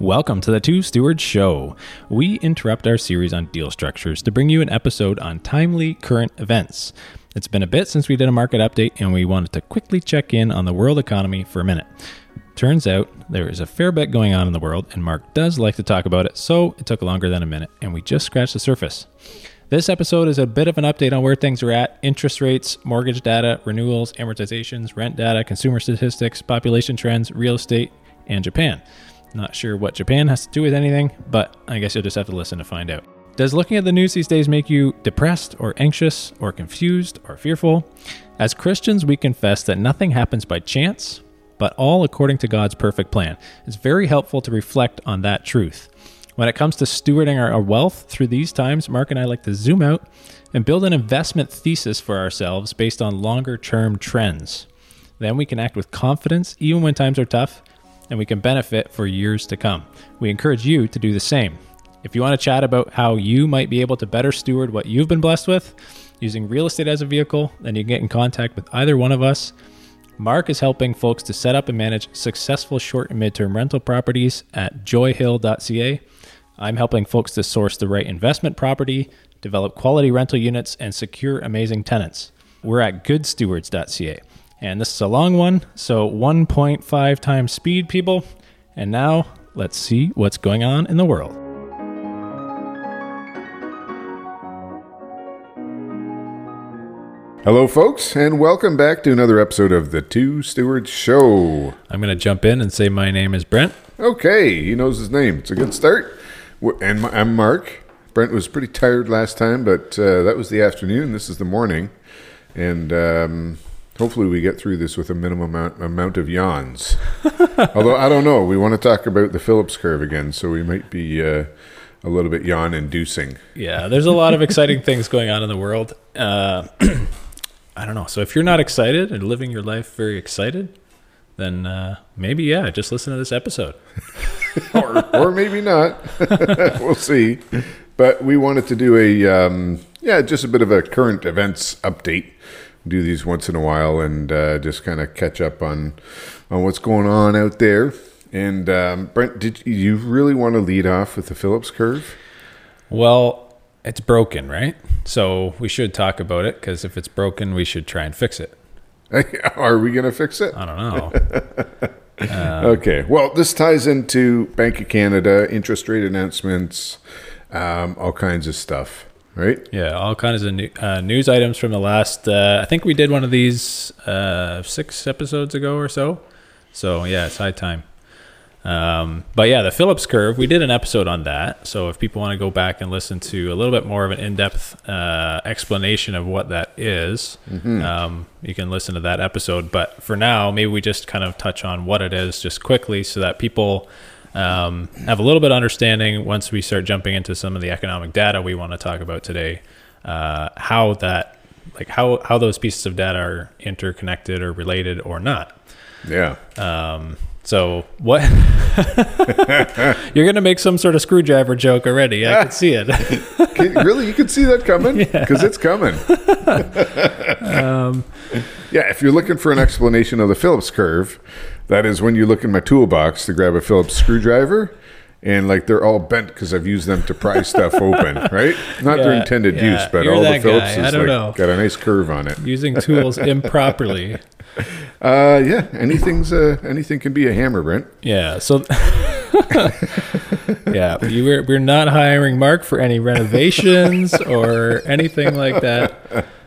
Welcome to the Two Stewards Show. We interrupt our series on deal structures to bring you an episode on timely current events. It's been a bit since we did a market update, and we wanted to quickly check in on the world economy for a minute. Turns out there is a fair bit going on in the world, and Mark does like to talk about it, so it took longer than a minute, and we just scratched the surface. This episode is a bit of an update on where things are at interest rates, mortgage data, renewals, amortizations, rent data, consumer statistics, population trends, real estate, and Japan. Not sure what Japan has to do with anything, but I guess you'll just have to listen to find out. Does looking at the news these days make you depressed or anxious or confused or fearful? As Christians, we confess that nothing happens by chance, but all according to God's perfect plan. It's very helpful to reflect on that truth. When it comes to stewarding our wealth through these times, Mark and I like to zoom out and build an investment thesis for ourselves based on longer term trends. Then we can act with confidence even when times are tough and we can benefit for years to come. We encourage you to do the same. If you want to chat about how you might be able to better steward what you've been blessed with using real estate as a vehicle, then you can get in contact with either one of us. Mark is helping folks to set up and manage successful short and midterm rental properties at joyhill.ca. I'm helping folks to source the right investment property, develop quality rental units, and secure amazing tenants. We're at goodstewards.ca. And this is a long one, so 1.5 times speed, people. And now let's see what's going on in the world. Hello, folks, and welcome back to another episode of the Two Stewards Show. I'm going to jump in and say my name is Brent. Okay, he knows his name. It's a good start. And I'm Mark. Brent was pretty tired last time, but uh, that was the afternoon. This is the morning. And um, hopefully, we get through this with a minimum amount, amount of yawns. Although, I don't know. We want to talk about the Phillips curve again, so we might be uh, a little bit yawn inducing. Yeah, there's a lot of exciting things going on in the world. Uh, I don't know. So if you're not excited and living your life very excited, then uh, maybe, yeah, just listen to this episode. or, or maybe not. we'll see. But we wanted to do a um, yeah, just a bit of a current events update. Do these once in a while and uh, just kind of catch up on on what's going on out there. And um, Brent, did you really want to lead off with the Phillips curve? Well, it's broken, right? So we should talk about it because if it's broken, we should try and fix it. Are we going to fix it? I don't know. Okay. Well, this ties into Bank of Canada interest rate announcements, um, all kinds of stuff, right? Yeah, all kinds of new, uh, news items from the last. Uh, I think we did one of these uh, six episodes ago or so. So yeah, it's high time. Um, but yeah, the Phillips curve. We did an episode on that. So if people want to go back and listen to a little bit more of an in-depth uh, explanation of what that is, um, you can listen to that episode. But for now, maybe we just kind of touch on what it is just quickly, so that people um, have a little bit of understanding once we start jumping into some of the economic data we want to talk about today. Uh, how that, like how how those pieces of data are interconnected or related or not. Yeah. Um, so what? You're gonna make some sort of screwdriver joke already. I can see it. Can- really, you can see that coming because it's coming. Um, Yeah, if you're looking for an explanation of the Phillips curve, that is when you look in my toolbox to grab a Phillips screwdriver, and like they're all bent because I've used them to pry stuff open, right? Not their intended yeah, use, but you're all the Phillips. Is like know. got a nice curve on it. using tools improperly. Uh, yeah, anything's uh, anything can be a hammer, Brent. Yeah. So. yeah, you were, we're not hiring Mark for any renovations or anything like that.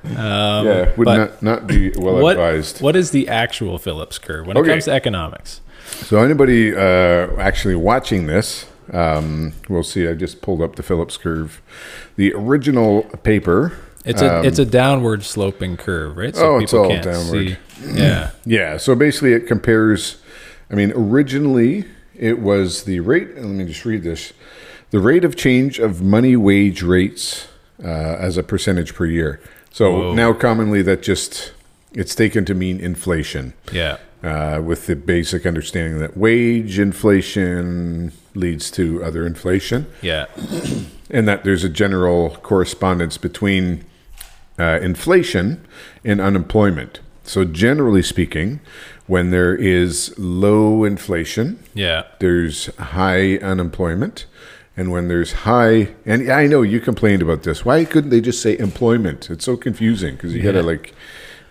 Um, Yeah, would not not be well what, advised. what is the actual Phillips curve when it comes to economics? So anybody uh, actually watching this, um, we'll see. I just pulled up the Phillips curve, the original paper. It's a it's a downward sloping curve, right? So Um, Oh, it's all downward. see. Yeah. Yeah, so basically it compares. I mean, originally it was the rate. Let me just read this: the rate of change of money wage rates uh, as a percentage per year. So Whoa. now commonly that just it's taken to mean inflation, Yeah. uh, with the basic understanding that wage inflation leads to other inflation Yeah. and that there's a general correspondence between uh, inflation and unemployment. So generally speaking, when there is low inflation, Yeah. there's high unemployment. And when there's high, and I know you complained about this. Why couldn't they just say employment? It's so confusing because you gotta like,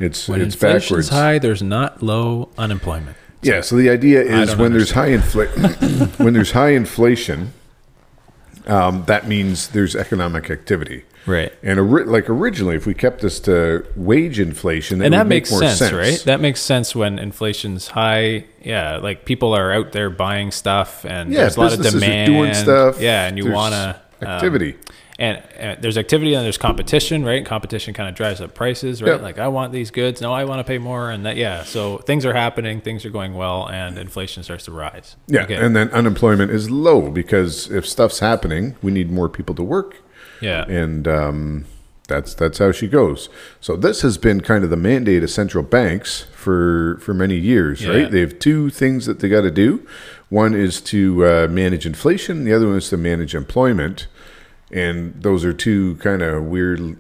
it's When it's backwards. high, there's not low unemployment. Yeah. So the idea is when there's high infl- when there's high inflation, um, that means there's economic activity. Right. And ori- like originally, if we kept this to wage inflation, and that would make makes more sense, sense, right? That makes sense when inflation's high. Yeah, like people are out there buying stuff, and Yeah, there's a lot of businesses are demand. doing stuff. Yeah, and you want to activity. And, and there's activity and there's competition, right? Competition kind of drives up prices, right? Yeah. Like I want these goods, no, I want to pay more, and that yeah. So things are happening, things are going well, and inflation starts to rise. Yeah, Okay. and then unemployment is low because if stuff's happening, we need more people to work, yeah, and um, that's that's how she goes. So this has been kind of the mandate of central banks for for many years, Yeah. right? They have two things that they got to do. One is to uh, manage inflation. The other one is to manage employment, and those are two kind of weird,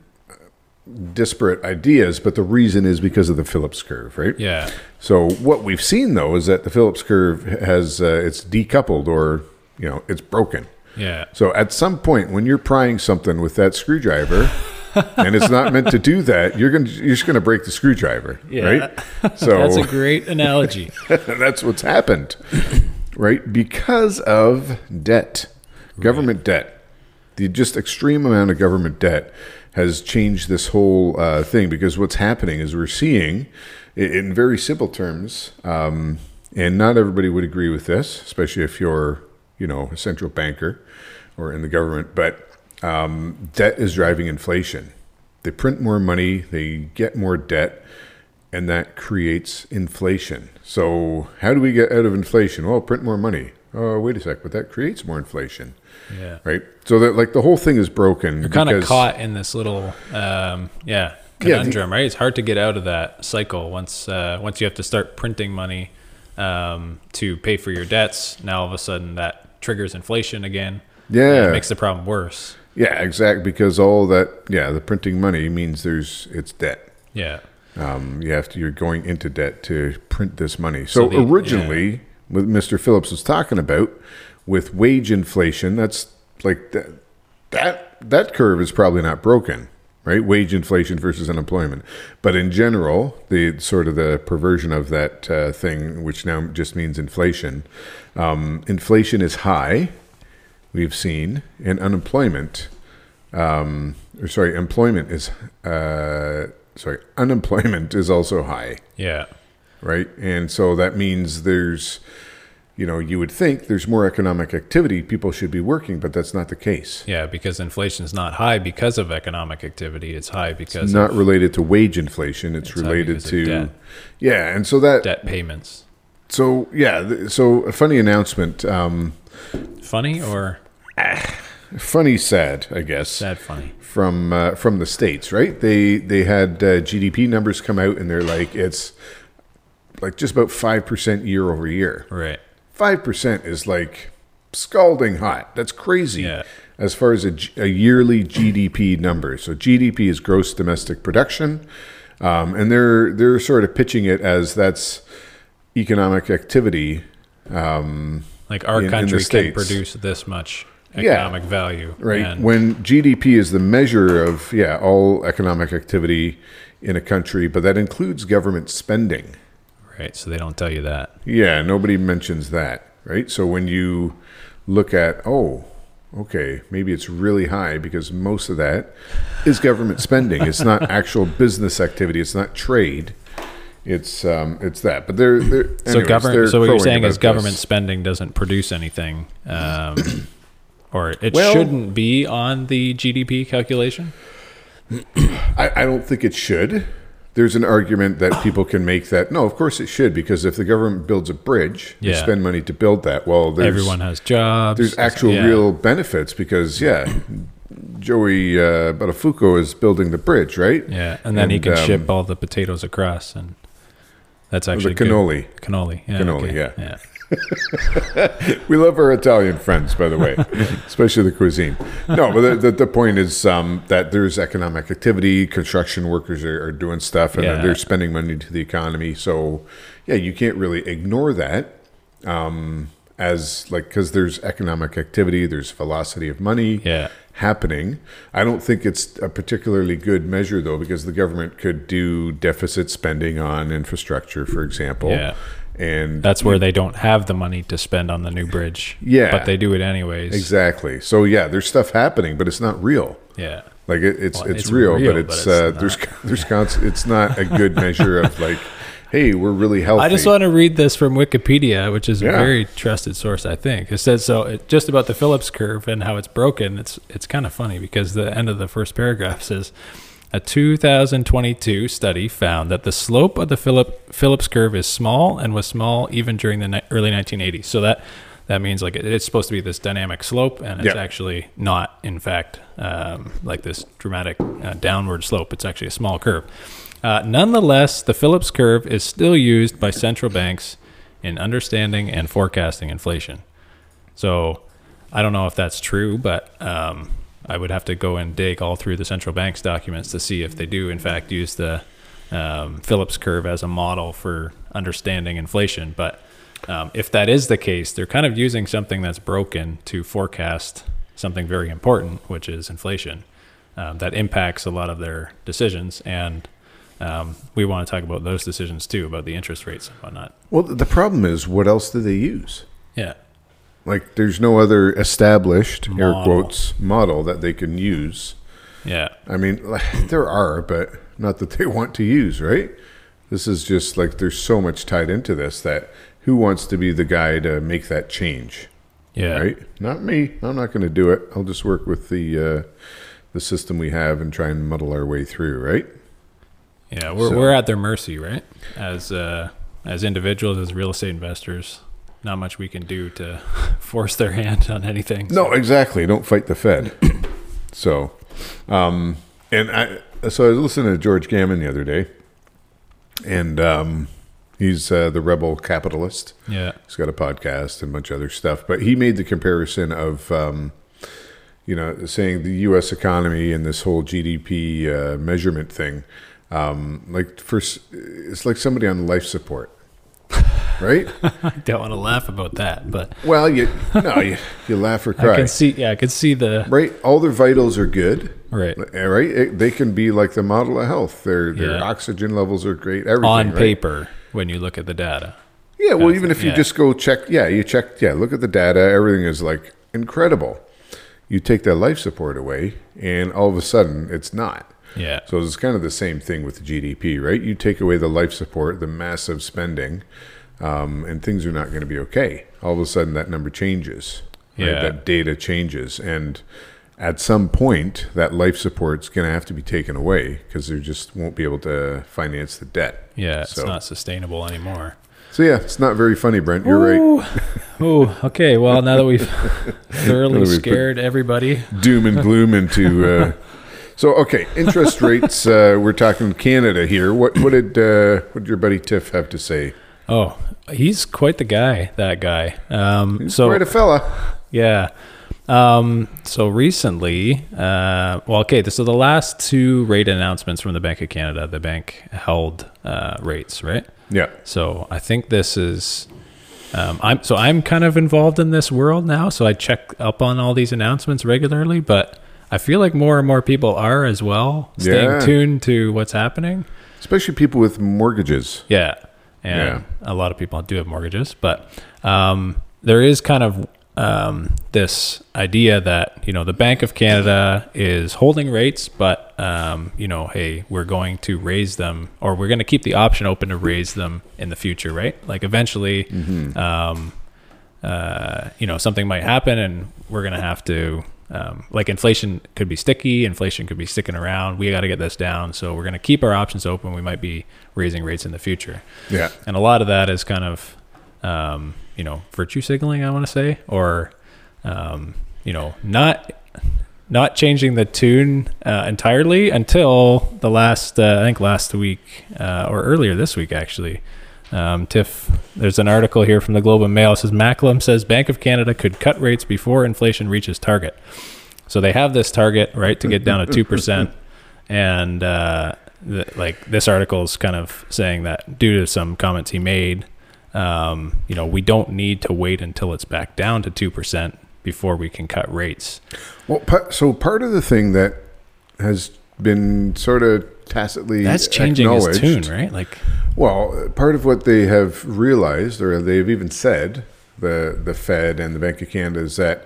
disparate ideas. But the reason is because of the Phillips curve, right? yeah, So what we've seen though is that the Phillips curve has uh, it's decoupled or you know it's broken. yeah. So at some point when you're prying something with that screwdriver and it's not meant to do that, you're going to you're just going to break the screwdriver, Yeah. right? So That's a great analogy. that's what's happened, right? Because of debt, government debt. The just extreme amount of government debt has changed this whole uh, thing because what's happening is we're seeing, in very simple terms, um, and not everybody would agree with this, especially if you're, you know, a central banker or in the government, but um, debt is driving inflation. They print more money, they get more debt, and that creates inflation. So, how do we get out of inflation? Well, print more money. Oh, wait a sec, but that creates more inflation, Yeah. right? So that like the whole thing is broken. You're kind of caught in this little, um, yeah, the- conundrum, right? It's hard to get out of that cycle once uh, once you have to start printing money um, to pay for your debts. Now all of a sudden that triggers inflation again. Yeah, It makes the problem worse. yeah, exactly. Because all that, yeah, the printing money means there's it's debt. Yeah, Um, you have to, you're going into debt to print this money. So, So the- originally, what Mr. Phillips was talking about with wage inflation, that's like that, that that curve is probably not broken, right? Wage inflation versus unemployment. But in general, the sort of the perversion of that uh, thing, which now just means inflation, um, inflation is high. We've seen, and unemployment, um, or sorry, employment is, uh, sorry, unemployment is also high, yeah, right? And so that means there's, you know, you would think there's more economic activity, people should be working, but that's not the case. yeah. Because inflation is not high because of economic activity. It's high because it's Not of related to wage inflation. It's, It's related to, debt. yeah. And so that, debt payments. so yeah. So a funny announcement. Um, Funny or funny, sad, I guess. sad? Funny. from uh, from the states, right? They they had uh, GDP numbers come out, and they're like it's like just about five percent year over year. Right. Five percent is like scalding hot. That's crazy. Yeah. As far as a yearly GDP number, so GDP is gross domestic production, um, and they're they're sort of pitching it as that's economic activity. Um, Like our In- in country can produce this much Yeah. economic value, right? And when GDP is the measure of yeah all economic activity in a country, but that includes government spending. Right, so they don't tell you that. Yeah, nobody mentions that, right? So when you look at oh, okay, maybe it's really high because most of that is government spending. It's not actual business activity. It's not trade. It's um, it's that. But they're, they're So anyways, they're government. So what you're saying is government this. spending doesn't produce anything, um, or it Well- shouldn't be on the GDP calculation. I, I don't think it should. There's an argument that people can make that no, of course it should because if the government builds a bridge, you Yeah. spend money to build that. Well, there's, Everyone has jobs. there's actual Yeah. real benefits because yeah, Joey uh, Buttafuoco is building the bridge, right? Yeah, and then he can um, ship all the potatoes across, and that's The actually good. cannoli. Cannoli. Yeah, Cannoli, okay. yeah. yeah. we love our Italian friends, by the way, especially the cuisine. No, but the, the, the point is um, that there's economic activity. Construction workers are, are doing stuff, and Yeah. they're spending money to the economy. So, yeah, you can't really ignore that um, as like because there's economic activity, there's velocity of money Yeah. happening. I don't think it's a particularly good measure though, because the government could do deficit spending on infrastructure, for example. Yeah. And That's where they don't have the money to spend on the new bridge. Yeah. But they do it anyways. Exactly. So yeah, there's stuff happening, but it's not real. Yeah. Like it, it's Well, it's, it's real, real, but but it's, it's uh, not. there's there's const- it's not a good measure of like, hey, we're really healthy. I just want to read this from Wikipedia, which is a very trusted source, I think. It says so it, just about the Phillips curve and how it's broken. It's it's kind of funny because the end of the first paragraph says a 2022 study found that the slope of the Phillip, Phillips curve is small and was small even during the ni- early 1980s. So that that means like it, it's supposed to be this dynamic slope, and it's Yeah. actually not. In fact, um, like this dramatic uh, downward slope. It's actually a small curve. Uh, nonetheless, the Phillips curve is still used by central banks in understanding and forecasting inflation. So I don't know if that's true, but um, I would have to go and dig all through the central bank's documents to see if they do, in fact, use the um, Phillips curve as a model for understanding inflation. But um, if that is the case, they're kind of using something that's broken to forecast something very important, which is inflation. Um, that impacts a lot of their decisions. And um, we want to talk about those decisions too, about the interest rates and whatnot. Well, the problem is, what else do they use? Yeah. Like, there's no other established air quotes model that they can use. Yeah. I mean, there are, but not that they want to use, right? This is just like there's so much tied into this that who wants to be the guy to make that change, Yeah. right? Not me. I'm not going to do it. I'll just work with the uh, the system we have and try and muddle our way through, right? Yeah, we're, So- we're at their mercy, right? As uh, as individuals, as real estate investors, not much we can do to force their hand on anything. No, exactly. Don't fight the Fed. so, um, and I so I was listening to George Gammon the other day, and um, he's uh, the rebel capitalist. Yeah, He's got a podcast and a bunch of other stuff. But he made the comparison of, um, you know, saying the U.S. economy and this whole GDP uh, measurement thing. Um, like, first, it's like somebody on life support, right? I don't want to laugh about that, but well, you no, you, you laugh or cry. I can see. Yeah, I can see the right? All their vitals are good. right Uh, Right, It- they can be like the model of health. Their their Yeah. oxygen levels are great. Everything on right? paper when you look at the data. Yeah, well, even if you yeah. just go check, yeah, you check, yeah, look at the data. Everything is like incredible. You take that life support away, and all of a sudden, it's not. Yeah, So it's kind of the same thing with the GDP, right? You take away the life support, the massive spending, um, and things are not going to be okay. All of a sudden, that number changes. Right? Yeah. That data changes, and at some point, that life support's going to have to be taken away because they just won't be able to finance the debt. yeah, it's So- not sustainable anymore. So yeah, it's not very funny, Brent. You're right. Oh, okay. Well, now that we've thoroughly that we've scared everybody, doom and gloom into. Uh, so okay, interest rates. Uh, we're talking Canada here. What what did uh, what did your buddy Tiff have to say? Oh, he's quite the guy. That guy. Um, He's so quite a fella. Yeah. Um, so recently, uh, well, okay, so the last two rate announcements from the Bank of Canada, the bank held uh, rates, right? Yeah, So I think this is, um, I'm so I'm kind of involved in this world now. So I check up on all these announcements regularly, but I feel like more and more people are as well, staying Yeah. tuned to what's happening. especially people with mortgages. Yeah. And a lot of people do have mortgages, but um, there is kind of um, this idea that, you know, the Bank of Canada is holding rates, but, um, you know, hey, we're going to raise them or we're going to keep the option open to raise them in the future, right? Like eventually, um, uh, you know, something might happen and we're going to have to, um, like inflation could be sticky, inflation could be sticking around. We got to get this down. So we're going to keep our options open. We might be raising rates in the future. Yeah, And a lot of that is kind of, um, you know, virtue signaling, I want to say, or, um, you know, not not changing the tune uh, entirely until the last, uh, I think last week uh, or earlier this week, actually, Um, Tiff, there's an article here from the Globe and Mail. It says Macklem says Bank of Canada could cut rates before inflation reaches target. So they have this target, right, to get down to 2%. and uh, the, like this article is kind of saying that due to some comments he made, um, you know, we don't need to wait until it's back down to 2% before we can cut rates. Well, so part of the thing that has been sort of tacitly That's changing his tune, right? Like, Well, part of what they have realized, or they've even said, the the Fed and the Bank of Canada, is that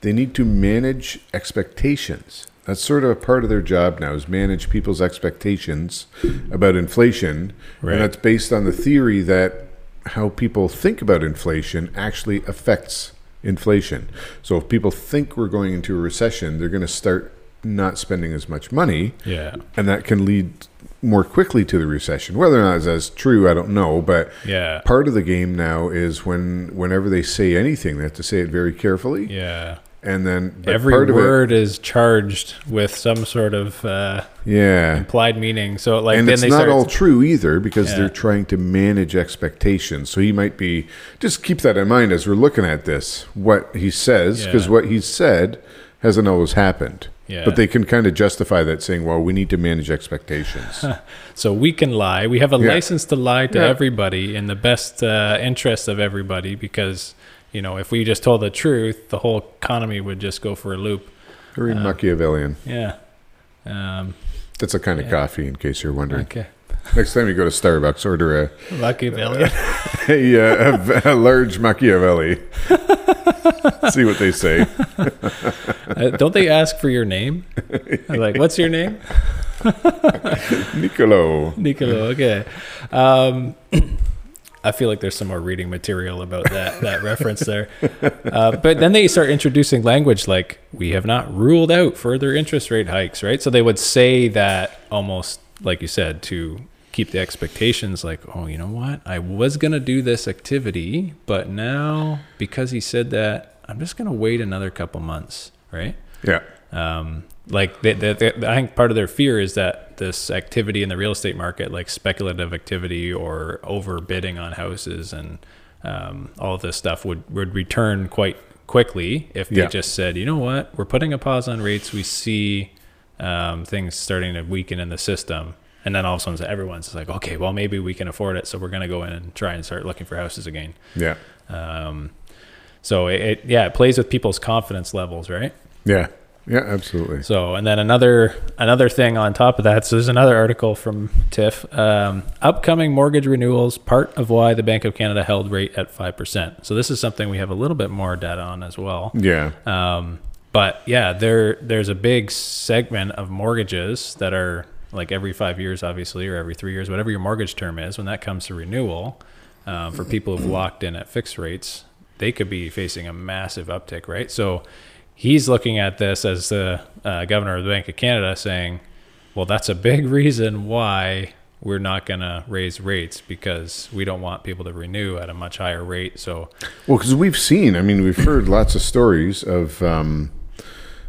they need to manage expectations. That's sort of a part of their job now, is manage people's expectations about inflation, Right. and that's based on the theory that how people think about inflation actually affects inflation. So if people think we're going into a recession, they're going to start not spending as much money yeah, and that can lead more quickly to the recession. Whether or not that's true, I don't know. But yeah, part of the game now is when whenever they say anything, they have to say it very carefully, yeah. and then Every word is charged with some sort of uh, yeah. implied meaning. So, like, and it's not start. all true either because Yeah. they're trying to manage expectations. So he might be just keep that in mind as we're looking at this. What he says, because Yeah. what he said hasn't always happened. Yeah. But they can kind of justify that saying, "Well, we need to manage expectations." so we can lie. We have a Yeah. license to lie to Yeah. everybody in the best uh, interest of everybody because, you know, if we just told the truth, the whole economy would just go for a loop. Very Machiavellian. Yeah. Um, That's a kind of coffee, in case you're wondering. okay. Next time you go to Starbucks, order a Machiavellian. a, uh, a, a large Machiavelli. See what they say. uh, don't they ask for your name? like, what's your name? Niccolo. Nicolo. Okay. Um, I feel like there's some more reading material about that that reference there. Uh, but then they start introducing language like we have not ruled out further interest rate hikes, right? So they would say that almost like you said to keep the expectations like, oh, you know what? I was going to do this activity, but now because he said that, I'm just going to wait another couple months, right? Yeah. um, like they, they, they- I think part of their fear is that this activity in the real estate market, like speculative activity or overbidding on houses and um, all of this stuff, would would return quite quickly if they Yeah. just said, you know what, we're putting a pause on rates. We see um, things starting to weaken in the system. And then all of a sudden, everyone's like, okay, well, maybe we can afford it, so we're going to go in and try and start looking for houses again. Yeah. Um, so it, it, yeah, it plays with people's confidence levels, right? Yeah. Yeah, absolutely. So, and then another another thing on top of that. So, there's another article from Tiff. Um, upcoming mortgage renewals, part of why the Bank of Canada held rate at five percent. So, this is something we have a little bit more data on as well. Yeah. Um, but yeah, there there's a big segment of mortgages that are like every five years, obviously, or every three years, whatever your mortgage term is. When that comes to renewal, um, for people who've locked in at fixed rates, they could be facing a massive uptick, right? So he's looking at this as the uh, governor of the Bank of Canada, saying, "Well, that's a big reason why." We're not going to raise rates because we don't want people to renew at a much higher rate. So, Well, because we've seen, I mean, we've heard lots of stories of, um,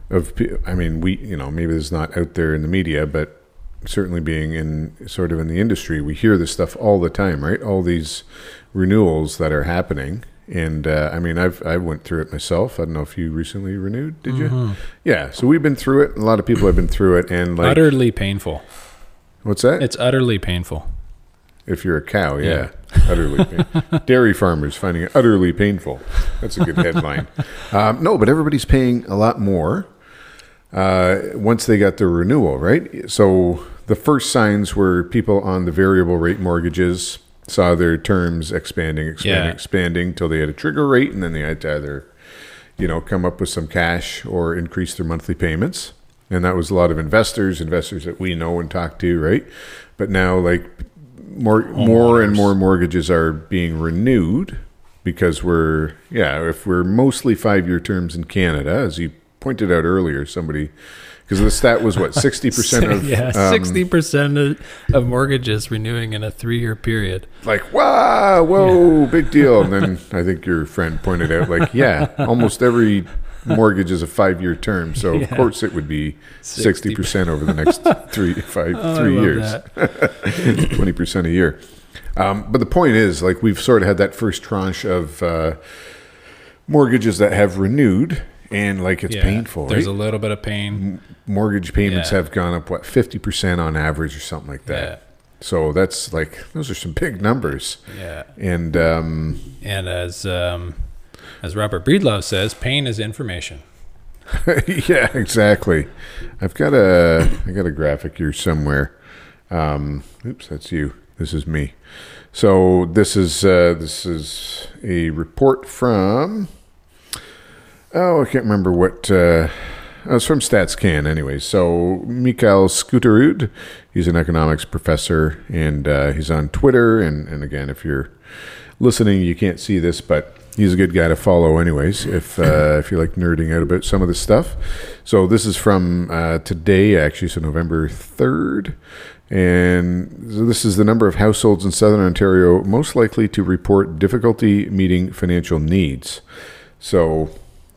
of, I mean, we, you know, maybe it's not out there in the media, but certainly being in sort of in the industry, we hear this stuff all the time, right? All these renewals that are happening. And uh, I mean, I've I went through it myself. I don't know if you recently renewed. Did you? Yeah. So we've been through it. A lot of people have been through it. And like, utterly painful. what's that? It's utterly painful. If you're a cow, yeah, utterly painful. Dairy farmers finding it utterly painful. That's a good headline. um, no, but everybody's paying a lot more uh, once they got their renewal, right? So the first signs were people on the variable rate mortgages saw their terms expanding, expanding, Yeah. expanding till they had a trigger rate, and then they had to either, you know, come up with some cash or increase their monthly payments. And that was a lot of investors, investors that we know and talk to, right? But now, like more, more and more mortgages are being renewed because we're, yeah, if we're mostly five-year terms in Canada, as you pointed out earlier, somebody, because the stat was what sixty percent of yeah, um, sixty percent of, mortgages renewing in a three-year period. like wow, whoa, big deal. And then I think your friend pointed out, like, yeah, almost every mortgage is a five-year term, so of course it would be sixty percent over the next three, five, Oh, three years, twenty percent a year. Um, but the point is, like we've sort of had that first tranche of uh, mortgages that have renewed, and like it's Yeah, painful. There's right? a little bit of pain. mortgage payments Yeah. have gone up what 50% on average or something like that Yeah. so that's like those are some big numbers Yeah. and um, And as um, as Robert Breedlove says, pain is information. yeah exactly i've got a i got a graphic here somewhere um, oops that's you this is me so this is uh, this is a report from oh i can't remember what uh, oh, it's from StatsCan, anyway. So Mikhail Skuterud, he's an economics professor, and uh, he's on Twitter. And, and again, if you're listening, you can't see this, but he's a good guy to follow, anyways. If uh, if you like nerding out about some of this stuff, so this is from uh, today, actually, so November third. And this is the number of households in Southern Ontario most likely to report difficulty meeting financial needs. So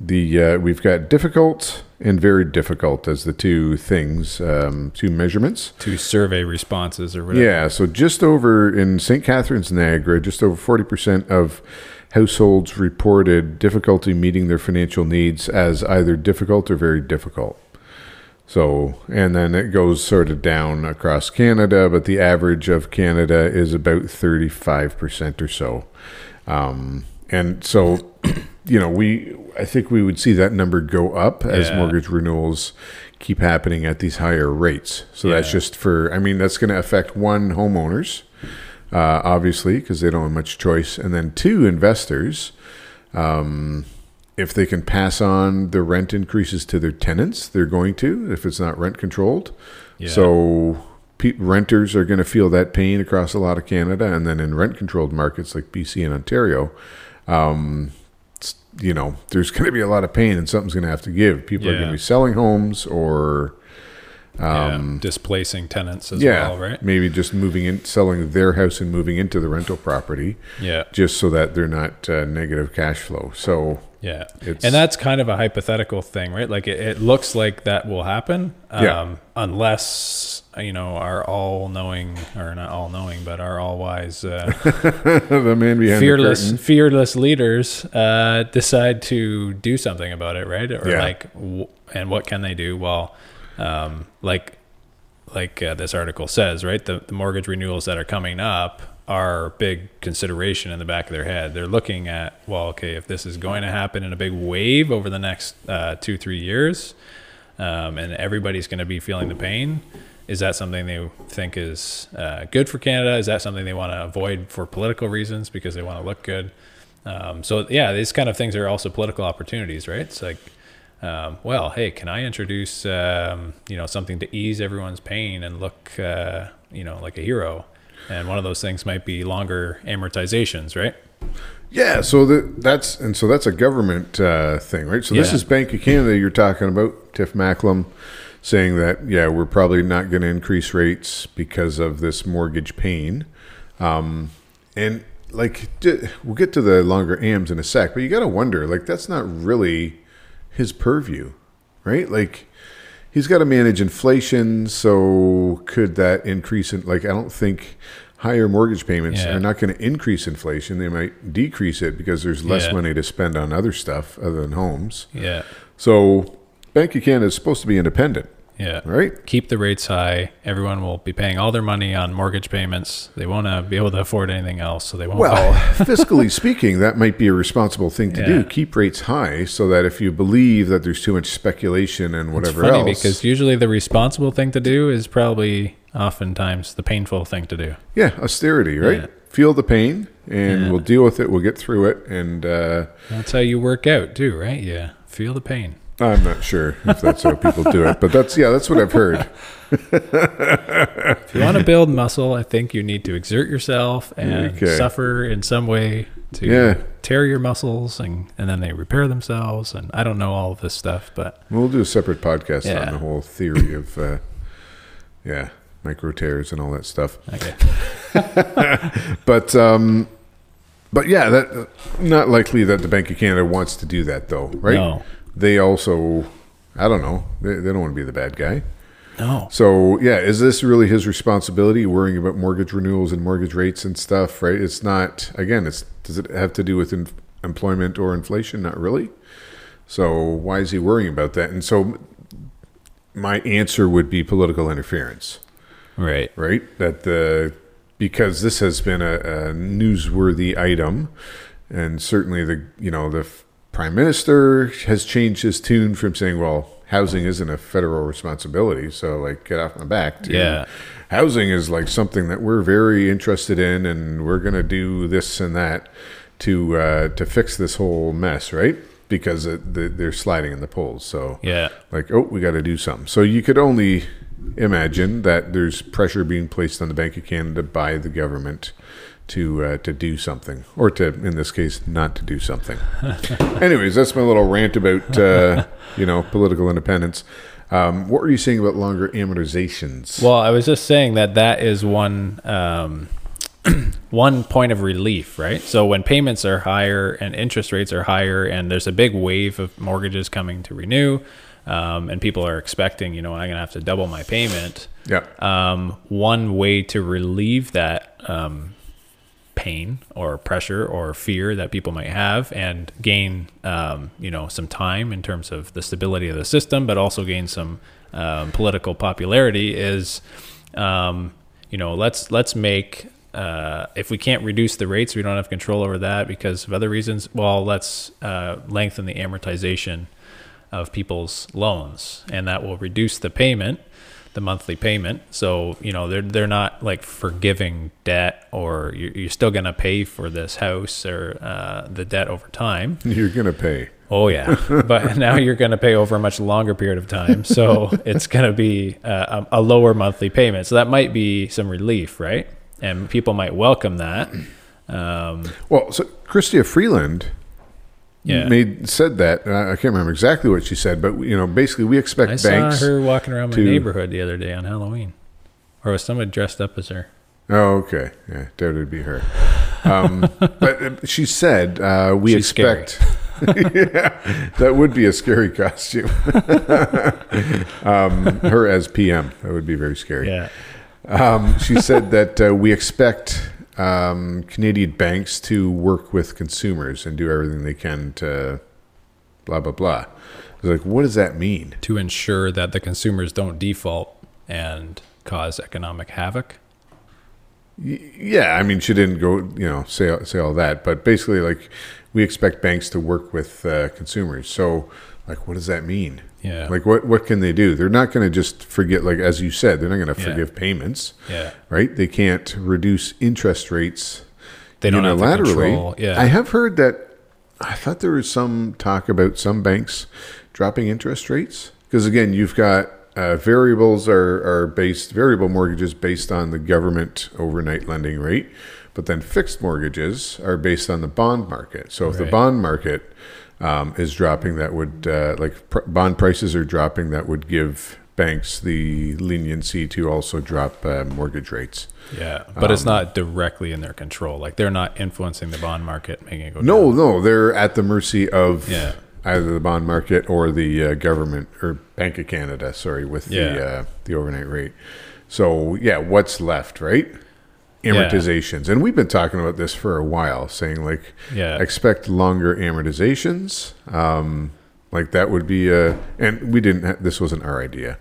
the uh, we've got difficult and very difficult as the two things, um, two measurements. two survey responses or whatever. Yeah, so just over in St. Catharines, Niagara, just over forty percent of households reported difficulty meeting their financial needs as either difficult or very difficult. So, and then it goes sort of down across Canada, but the average of Canada is about 35% or so. Um, and so, you know, we, I think we would see that number go up as Yeah. mortgage renewals keep happening at these higher rates. So that's just for, I mean, that's going to affect one, homeowners, uh, obviously, because they don't have much choice. And then two, investors. Um, if they can pass on the rent increases to their tenants, they're going to, if it's not rent controlled. Yeah. So renters are going to feel that pain across a lot of Canada. And then in rent controlled markets like BC and Ontario, um, you know, there's going to be a lot of pain and something's going to have to give. People are going to be selling homes or, Yeah. um, displacing tenants as yeah, well, right? maybe just moving in, selling their house and moving into the rental property Yeah. just so that they're not uh, negative cash flow. So, Yeah. It's- and that's kind of a hypothetical thing, right? Like it, it looks like that will happen. Um, Yeah. unless, you know, our all knowing, or not all knowing, but our all wise, uh, the man behind fearless, the fearless leaders uh, decide to do something about it, right? Or Yeah. like, w- and what can they do? Well, um, like, like uh, this article says, right? The, the mortgage renewals that are coming up are big consideration in the back of their head. They're looking at, well, okay, if this is going to happen in a big wave over the next uh, two, three years, um, and everybody's going to be feeling the pain. Is that something they think is uh, good for Canada? Is that something they want to avoid for political reasons because they want to look good? Um, so yeah, these kind of things are also political opportunities, right? It's like, um, well, hey, can I introduce um, you know something to ease everyone's pain and look uh, you know like a hero? And one of those things might be longer amortizations, right? Yeah, so the, that's and so that's a government uh, thing, right? So this is Bank of Canada you're talking about, Tiff Macklem, saying that yeah, we're probably not going to increase rates because of this mortgage pain, um, and like we'll get to the longer AMs in a sec, but you got to wonder like that's not really his purview, right? Like he's got to manage inflation, so could that increase in like I don't think higher mortgage payments Yeah. are not going to increase inflation. They might decrease it because there's less Yeah. money to spend on other stuff other than homes. Yeah, So Bank of Canada is supposed to be independent, yeah. right? Keep the rates high. Everyone will be paying all their money on mortgage payments. They won't uh, be able to afford anything else, so they won't. Well, fiscally speaking, that might be a responsible thing to Yeah. do. Keep rates high so that if you believe that there's too much speculation and It's whatever funny else, because usually the responsible thing to do is probably oftentimes the painful thing to do. yeah, austerity, right? Yeah. Feel the pain, and Yeah. we'll deal with it. We'll get through it, and uh, That's how you work out too, right? Yeah. Feel the pain. I'm not sure if that's how people do it, but that's yeah, that's what I've heard. If you want to build muscle, I think you need to exert yourself and Okay. suffer in some way to Yeah. tear your muscles and, and then they repair themselves. And I don't know all of this stuff, but We'll do a separate podcast Yeah. on the whole theory of, uh, yeah, micro tears and all that stuff. okay. But, um, but yeah, that not likely that the Bank of Canada wants to do that though, right? No. They also, I don't know, they, they don't want to be the bad guy. No. So yeah, is this really his responsibility worrying about mortgage renewals and mortgage rates and stuff? Right? It's not. Again, it's does it have to do with in, employment or inflation? Not really. So why is he worrying about that? And so my answer would be political interference, Right. right? That the because this has been a, a newsworthy item, and certainly the you know the prime minister has changed his tune from saying, "Well, housing isn't a federal responsibility," so like get off my back. To, Yeah. housing is like something that we're very interested in, and we're going to do this and that to uh, to fix this whole mess, right? Because it, the, they're sliding in the polls. So Yeah. like, oh, we got to do something. So you could only imagine that there's pressure being placed on the Bank of Canada by the government to uh, to do something, or to, in this case, not to do something. Anyways, that's my little rant about uh, you know political independence. Um, what were you saying about longer amortizations? Well, I was just saying that that is one um, one point of relief, right? So when payments are higher and interest rates are higher, and there's a big wave of mortgages coming to renew, um, and people are expecting, you know, I'm going to have to double my payment. yeah, Um, one way to relieve that um, pain or pressure or fear that people might have and gain um, you know some time in terms of the stability of the system but also gain some um, political popularity is um, you know let's let's make uh, if we can't reduce the rates we don't have control over that because of other reasons. Well let's uh, lengthen the amortization of people's loans and that will reduce the payment the monthly payment. So you know they're they're not like forgiving debt or you're, you're still going to pay for this house or uh, the debt over time. You're gonna pay. oh yeah. But now you're going to pay over a much longer period of time. So it's going to be uh, a, a lower monthly payment. So that might be some relief right? And people might welcome that. Um, Well, so Chrystia Freeland yeah made said that. I can't remember exactly what she said, but you know, basically, we expect I banks. saw her walking around my to- neighborhood the other day on Halloween or was someone dressed up as her Oh, okay. Yeah, doubt it'd be her. Um, but uh, she said uh, we She's expect. yeah, that would be a scary costume. um, her as PM. That would be very scary. yeah Um, she said that uh, we expect um, Canadian banks to work with consumers and do everything they can to blah, blah, blah. I was like, what does that mean? to ensure that the consumers don't default and cause economic havoc. Yeah, I mean, she didn't go, you know, say say all that, but basically, like, we expect banks to work with uh, consumers. So, like, what does that mean? Yeah. Like, what what can they do? They're not going to just forget, like as you said, they're not going to Yeah. forgive payments, Yeah. right? They can't reduce interest rates They don't have the unilaterally. control. Yeah. I have heard that. I thought there was some talk about some banks dropping interest rates because again, you've got uh, variables are are based variable mortgages based on the government overnight lending rate, but then fixed mortgages are based on the bond market. So if the bond market um, is dropping, that would uh, like pr- bond prices are dropping, that would give banks the leniency to also drop uh, mortgage rates. yeah. But it's Um, not directly in their control. Like they're not influencing the bond market, making it go No, down. no, they're at the mercy of Yeah. either the bond market or the uh, government or Bank of Canada. Sorry, with the Yeah. uh, the overnight rate. So yeah, what's left, right? Amortizations, and we've been talking about this for a while, saying like Yeah. expect longer amortizations. Um, like that would be a, and we didn't. Ha- this wasn't our idea,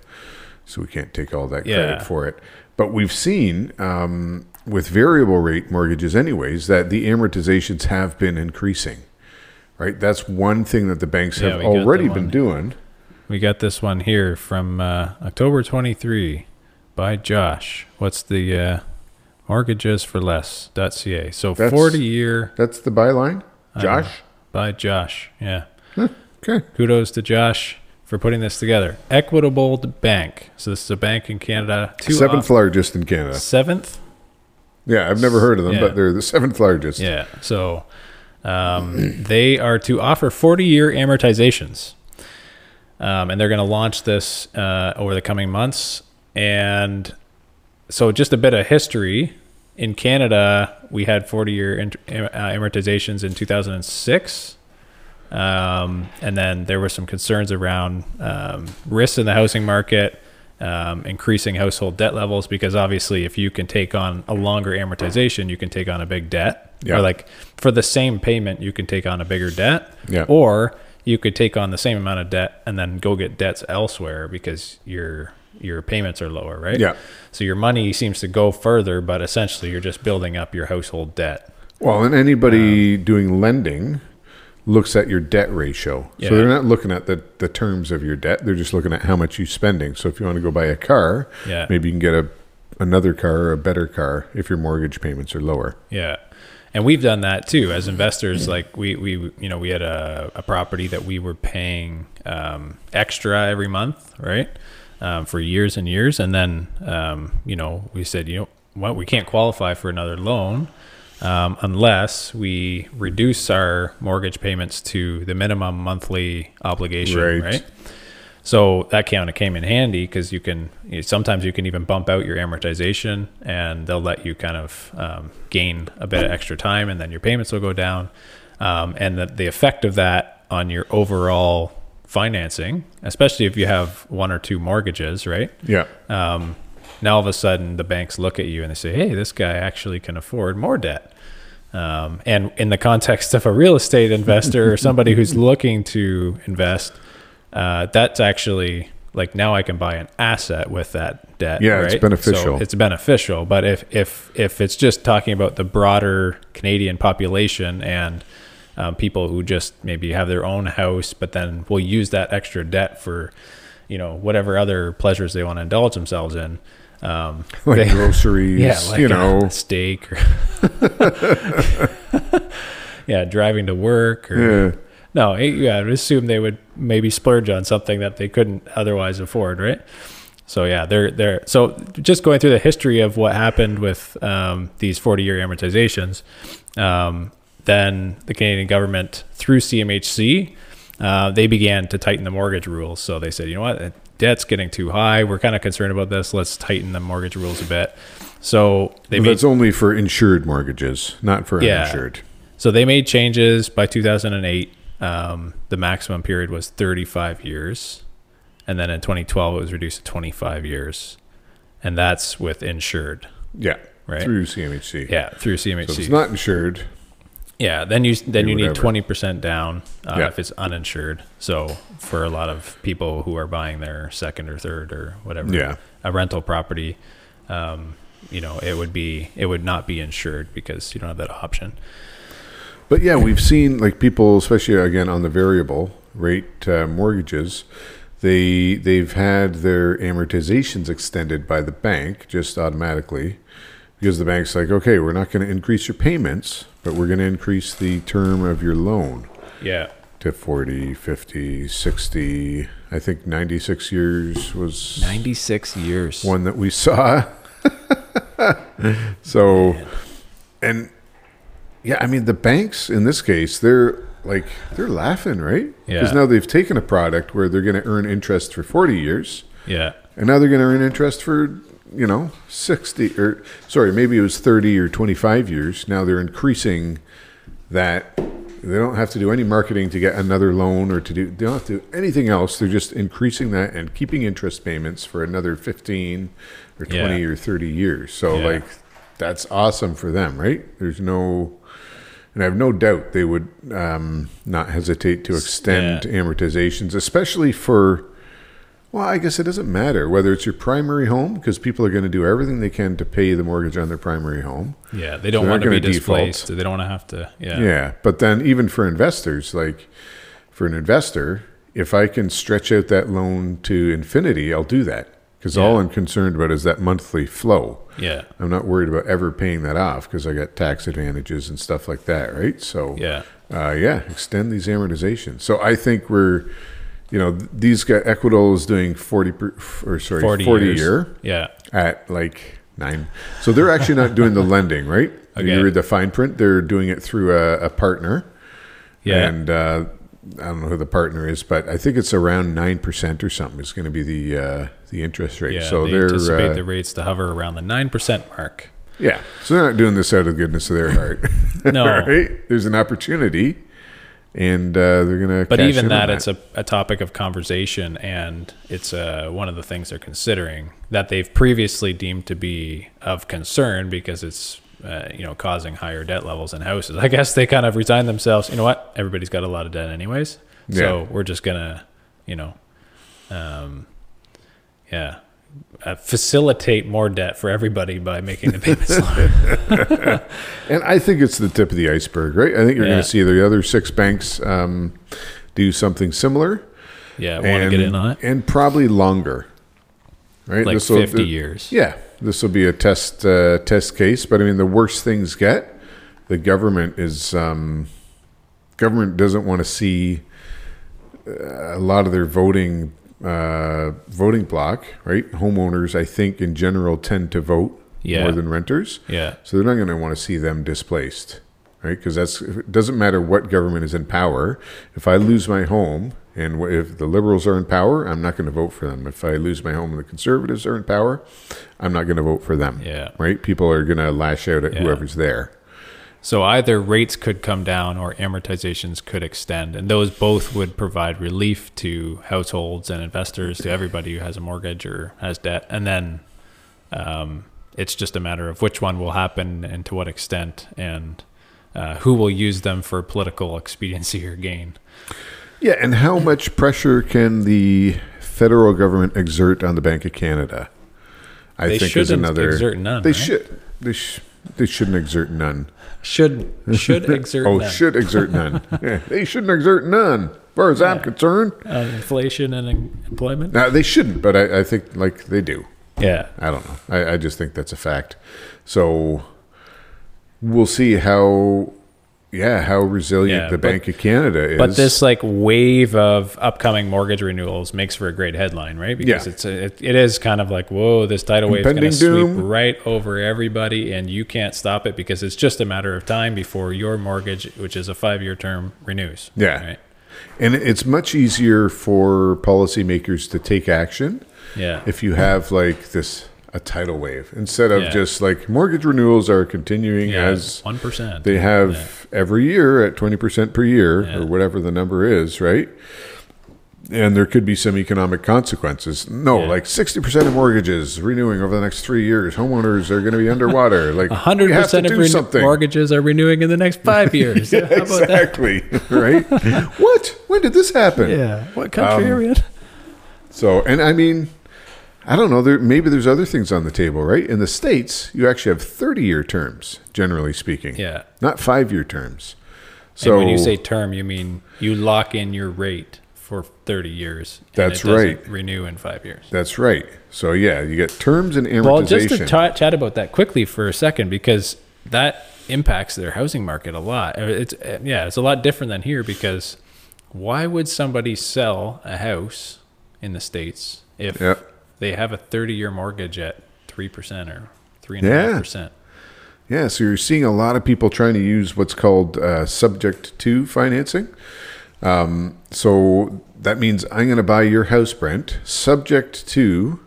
so we can't take all that Yeah. credit for it. But we've seen um, with variable rate mortgages, anyways, that the amortizations have been increasing. Right, that's one thing that the banks Yeah, have we got the already been doing. We got this one here from uh, October 23 by Josh. What's the uh, mortgages for less.ca? So That's- 40 year That's the byline, Josh. by Josh. Yeah. Okay, Kudos to Josh for putting this together. Equitable Bank. So this is a bank in Canada. Two seventh off- largest in Canada. seventh. Yeah, I've never heard of them, Yeah. but they're the seventh largest. Yeah. So um, they are to offer 40 year amortizations. Um, and they're going to launch this uh, over the coming months. And so, just a bit of history in Canada, we had 40 year uh, amortizations in 2006. Um, and then there were some concerns around um, risks in the housing market um, increasing household debt levels because obviously, if you can take on a longer amortization, you can take on a big debt. Yeah. Or like for the same payment, you can take on a bigger debt. Yeah. Or you could take on the same amount of debt and then go get debts elsewhere because your your payments are lower, right? Yeah. So your money seems to go further, but essentially you're just building up your household debt. Well, and anybody doing lending looks at your debt ratio. Yeah. So they're not looking at the, the terms of your debt. They're just looking at how much you're spending. So if you want to go buy a car, Yeah. maybe you can get a another car or a better car if your mortgage payments are lower. Yeah. And we've done that too as investors. Like we, we, you know, we had a, a property that we were paying um, extra every month, right? Um, for years and years. And then, um, you know, we said, you know what, we can't qualify for another loan um, unless we reduce our mortgage payments to the minimum monthly obligation, Right. right? So that kind of came in handy because you can you know, sometimes you can even bump out your amortization and they'll let you kind of um, gain a bit of extra time and then your payments will go down. Um, and the, the effect of that on your overall financing, especially if you have one or two mortgages, right? Yeah. um, now all of a sudden the banks look at you and they say, "Hey, this guy actually can afford more debt." Um, and in the context of a real estate investor or somebody who's looking to invest, uh, that's actually like now I can buy an asset with that debt. Yeah, it's beneficial. So it's beneficial. But if if if it's just talking about the broader Canadian population and um, people who just maybe have their own house, but then will use that extra debt for, you know, whatever other pleasures they want to indulge themselves in. Um, Like they- groceries, yeah, like you know. steak, or yeah, driving to work, or Yeah. no, eh, yeah, I'd assume they would maybe splurge on something that they couldn't otherwise afford, right? So yeah, they're they're so just going through the history of what happened with um, these forty-year amortizations. Um, then the Canadian government through CMHC, uh, they began to tighten the mortgage rules. So they said, you know what, debt's getting too high. We're kind of concerned about this. Let's tighten the mortgage rules a bit. So they But made that's only for insured mortgages, not for Yeah. uninsured. so they made changes by 2008. Um, the maximum period was 35 years, and then in 2012 it was reduced to 25 years, and that's with insured. Yeah. Right. Through CMHC. Yeah, through CMHC. So it's not insured, yeah, then you then you need 20 percent down uh, Yeah. if it's uninsured. So for a lot of people who are buying their second or third or whatever, Yeah. a rental property, um, you know, it would be it would not be insured because you don't have that option. But yeah, we've seen like people, especially again on the variable rate uh, mortgages, they they've had their amortizations extended by the bank just automatically because the bank's like, okay, we're not going to increase your payments, but we're going to increase the term of your loan Yeah, to 40, 50, 60. I think 96 years was 96 years. one that we saw. so, and yeah, I mean, the banks in this case, they're like, they're laughing, right? Yeah. Because now they've taken a product where they're going to earn interest for 40 years, Yeah, and now they're going to earn interest for, you know, 60 or, sorry, maybe it was 30 or 25 years. Now they're increasing that. They don't have to do any marketing to get another loan or to do, they don't have to do anything else. They're just increasing that and keeping interest payments for another 15 or 20 Yeah. or 30 years. So, Yeah. like, that's awesome for them, right? There's no, and I have no doubt they would um, not hesitate to extend amortizations, especially for, well, I guess it doesn't matter whether it's your primary home, because people are going to do everything they can to pay the mortgage on their primary home. yeah. They don't they're want to be gonna default. They don't want to have to. Yeah, Yeah. But then, even for investors, like for an investor, if I can stretch out that loan to infinity, I'll do that. Because all I'm concerned about is that monthly flow. yeah, I'm not worried about ever paying that off because I got tax advantages and stuff like that, right? So, yeah, uh, yeah, extend these amortizations. So I think we're, you know, these guys, Equitable is doing 40 per, or sorry, 40, 40, years. year Yeah, at like nine. So they're actually not doing the lending, right? Okay. You read the fine print. They're doing it through a, a partner. yeah. And uh, I don't know who the partner is, but I think it's around nine percent or something. Is going to be the uh, the interest rate. yeah, so they they're anticipate uh, the rates to hover around the nine percent mark. yeah. So they're not doing this out of the goodness of their heart. No. right? There's an opportunity, and uh, they're gonna. But even that, it's a, a topic of conversation, and it's uh, one of the things they're considering that they've previously deemed to be of concern because it's uh, you know causing higher debt levels in houses. I guess they kind of resigned themselves. You know what? Everybody's got a lot of debt anyways, so Yeah. we're just gonna you know, um, yeah. Uh, facilitate more debt for everybody by making the payments lower. And I think it's the tip of the iceberg, right? I think you're Yeah. going to see the other six banks um, do something similar. Yeah, want to get in on it. and probably longer, right? Like This'll- 50 years. Yeah, this will be a test uh, test case. But I mean, the worse things get, the government is um, government doesn't want to see uh, a lot of their voting uh, voting block, right? Homeowners, I think, in general, tend to vote Yeah. more than renters. Yeah. So they're not going to want to see them displaced, right? Because that's it doesn't matter what government is in power. If I lose my home, and if the liberals are in power, I'm not going to vote for them. If I lose my home and the conservatives are in power, I'm not going to vote for them. Yeah. Right? People are going to lash out at Yeah. whoever's there. So either rates could come down or amortizations could extend, and those both would provide relief to households and investors, to everybody who has a mortgage or has debt. And then um, it's just a matter of which one will happen and to what extent, and uh, who will use them for political expediency or gain. Yeah, and how much pressure can the federal government exert on the Bank of Canada? I They think is shouldn't another. exert none, They right? should. They, sh- they shouldn't exert none. Should should exert oh, none should exert none. yeah, they shouldn't exert none, as far as I'm concerned. on inflation and employment. Now they shouldn't, but I, I think like they do. Yeah, I don't know. I, I just think that's a fact. So we'll see how, yeah, how resilient Yeah, the but- Bank of Canada is. But this like wave of upcoming mortgage renewals makes for a great headline, right? Because Yeah. it's a, it, it is kind of like whoa, this tidal wave is going to sweep right over everybody, and you can't stop it because it's just a matter of time before your mortgage, which is a five year term, renews. Yeah. Right? and it's much easier for policymakers to take action Yeah. if you have like this a tidal wave instead of Yeah. just like mortgage renewals are continuing yeah. as One percent. they have every year at 20% per year Yeah. or whatever the number is, right? And there could be some economic consequences. No, Yeah. like 60% of mortgages renewing over the next three years. Homeowners are going to be underwater. Like, hundred we have to percent of do renew- mortgages are renewing in the next five years. Yeah, How about that? exactly. right? what? When did this happen? Yeah. What country Um, are we in? So, and I mean, I don't know. There maybe there's other things on the table, right? In the states, you actually have 30 year terms, generally speaking. Yeah. Not five year terms. So and when you say term, you mean you lock in your rate for 30 years. That's right. Renew in five years. that's right. So yeah, you get terms and amortization. Well, just to ta- chat about that quickly for a second, because that impacts their housing market a lot. Uh, It's uh, yeah, it's a lot different than here because why would somebody sell a house in the states if Yep. They have a 30-year mortgage at three percent or three and a half Yeah. percent? Yeah, so you're seeing a lot of people trying to use what's called uh, subject to financing. Um, so that means I'm going to buy your house, Brent, subject to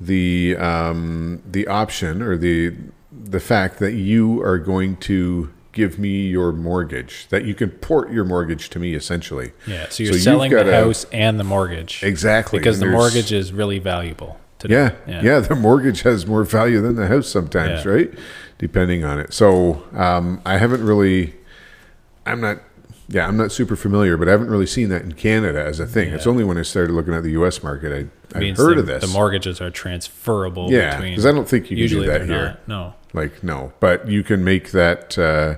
the um, the option or the the fact that you are going to give me your mortgage, that you can port your mortgage to me, essentially. Yeah, so you're you've selling the got a- house and the mortgage exactly because and the mortgage is really valuable. Today. Yeah, yeah, The mortgage has more value than the house sometimes, Yeah. right? Depending on it. So um, I haven't really, I'm not, yeah, I'm not super familiar, but I haven't really seen that in Canada as a thing. It's only when I started looking at the U.S. market I, I heard the, of this. The mortgages are transferable. Yeah, between, 'cause I don't think you can do usually that they're here. not. No. Like no, but you can make that. Uh,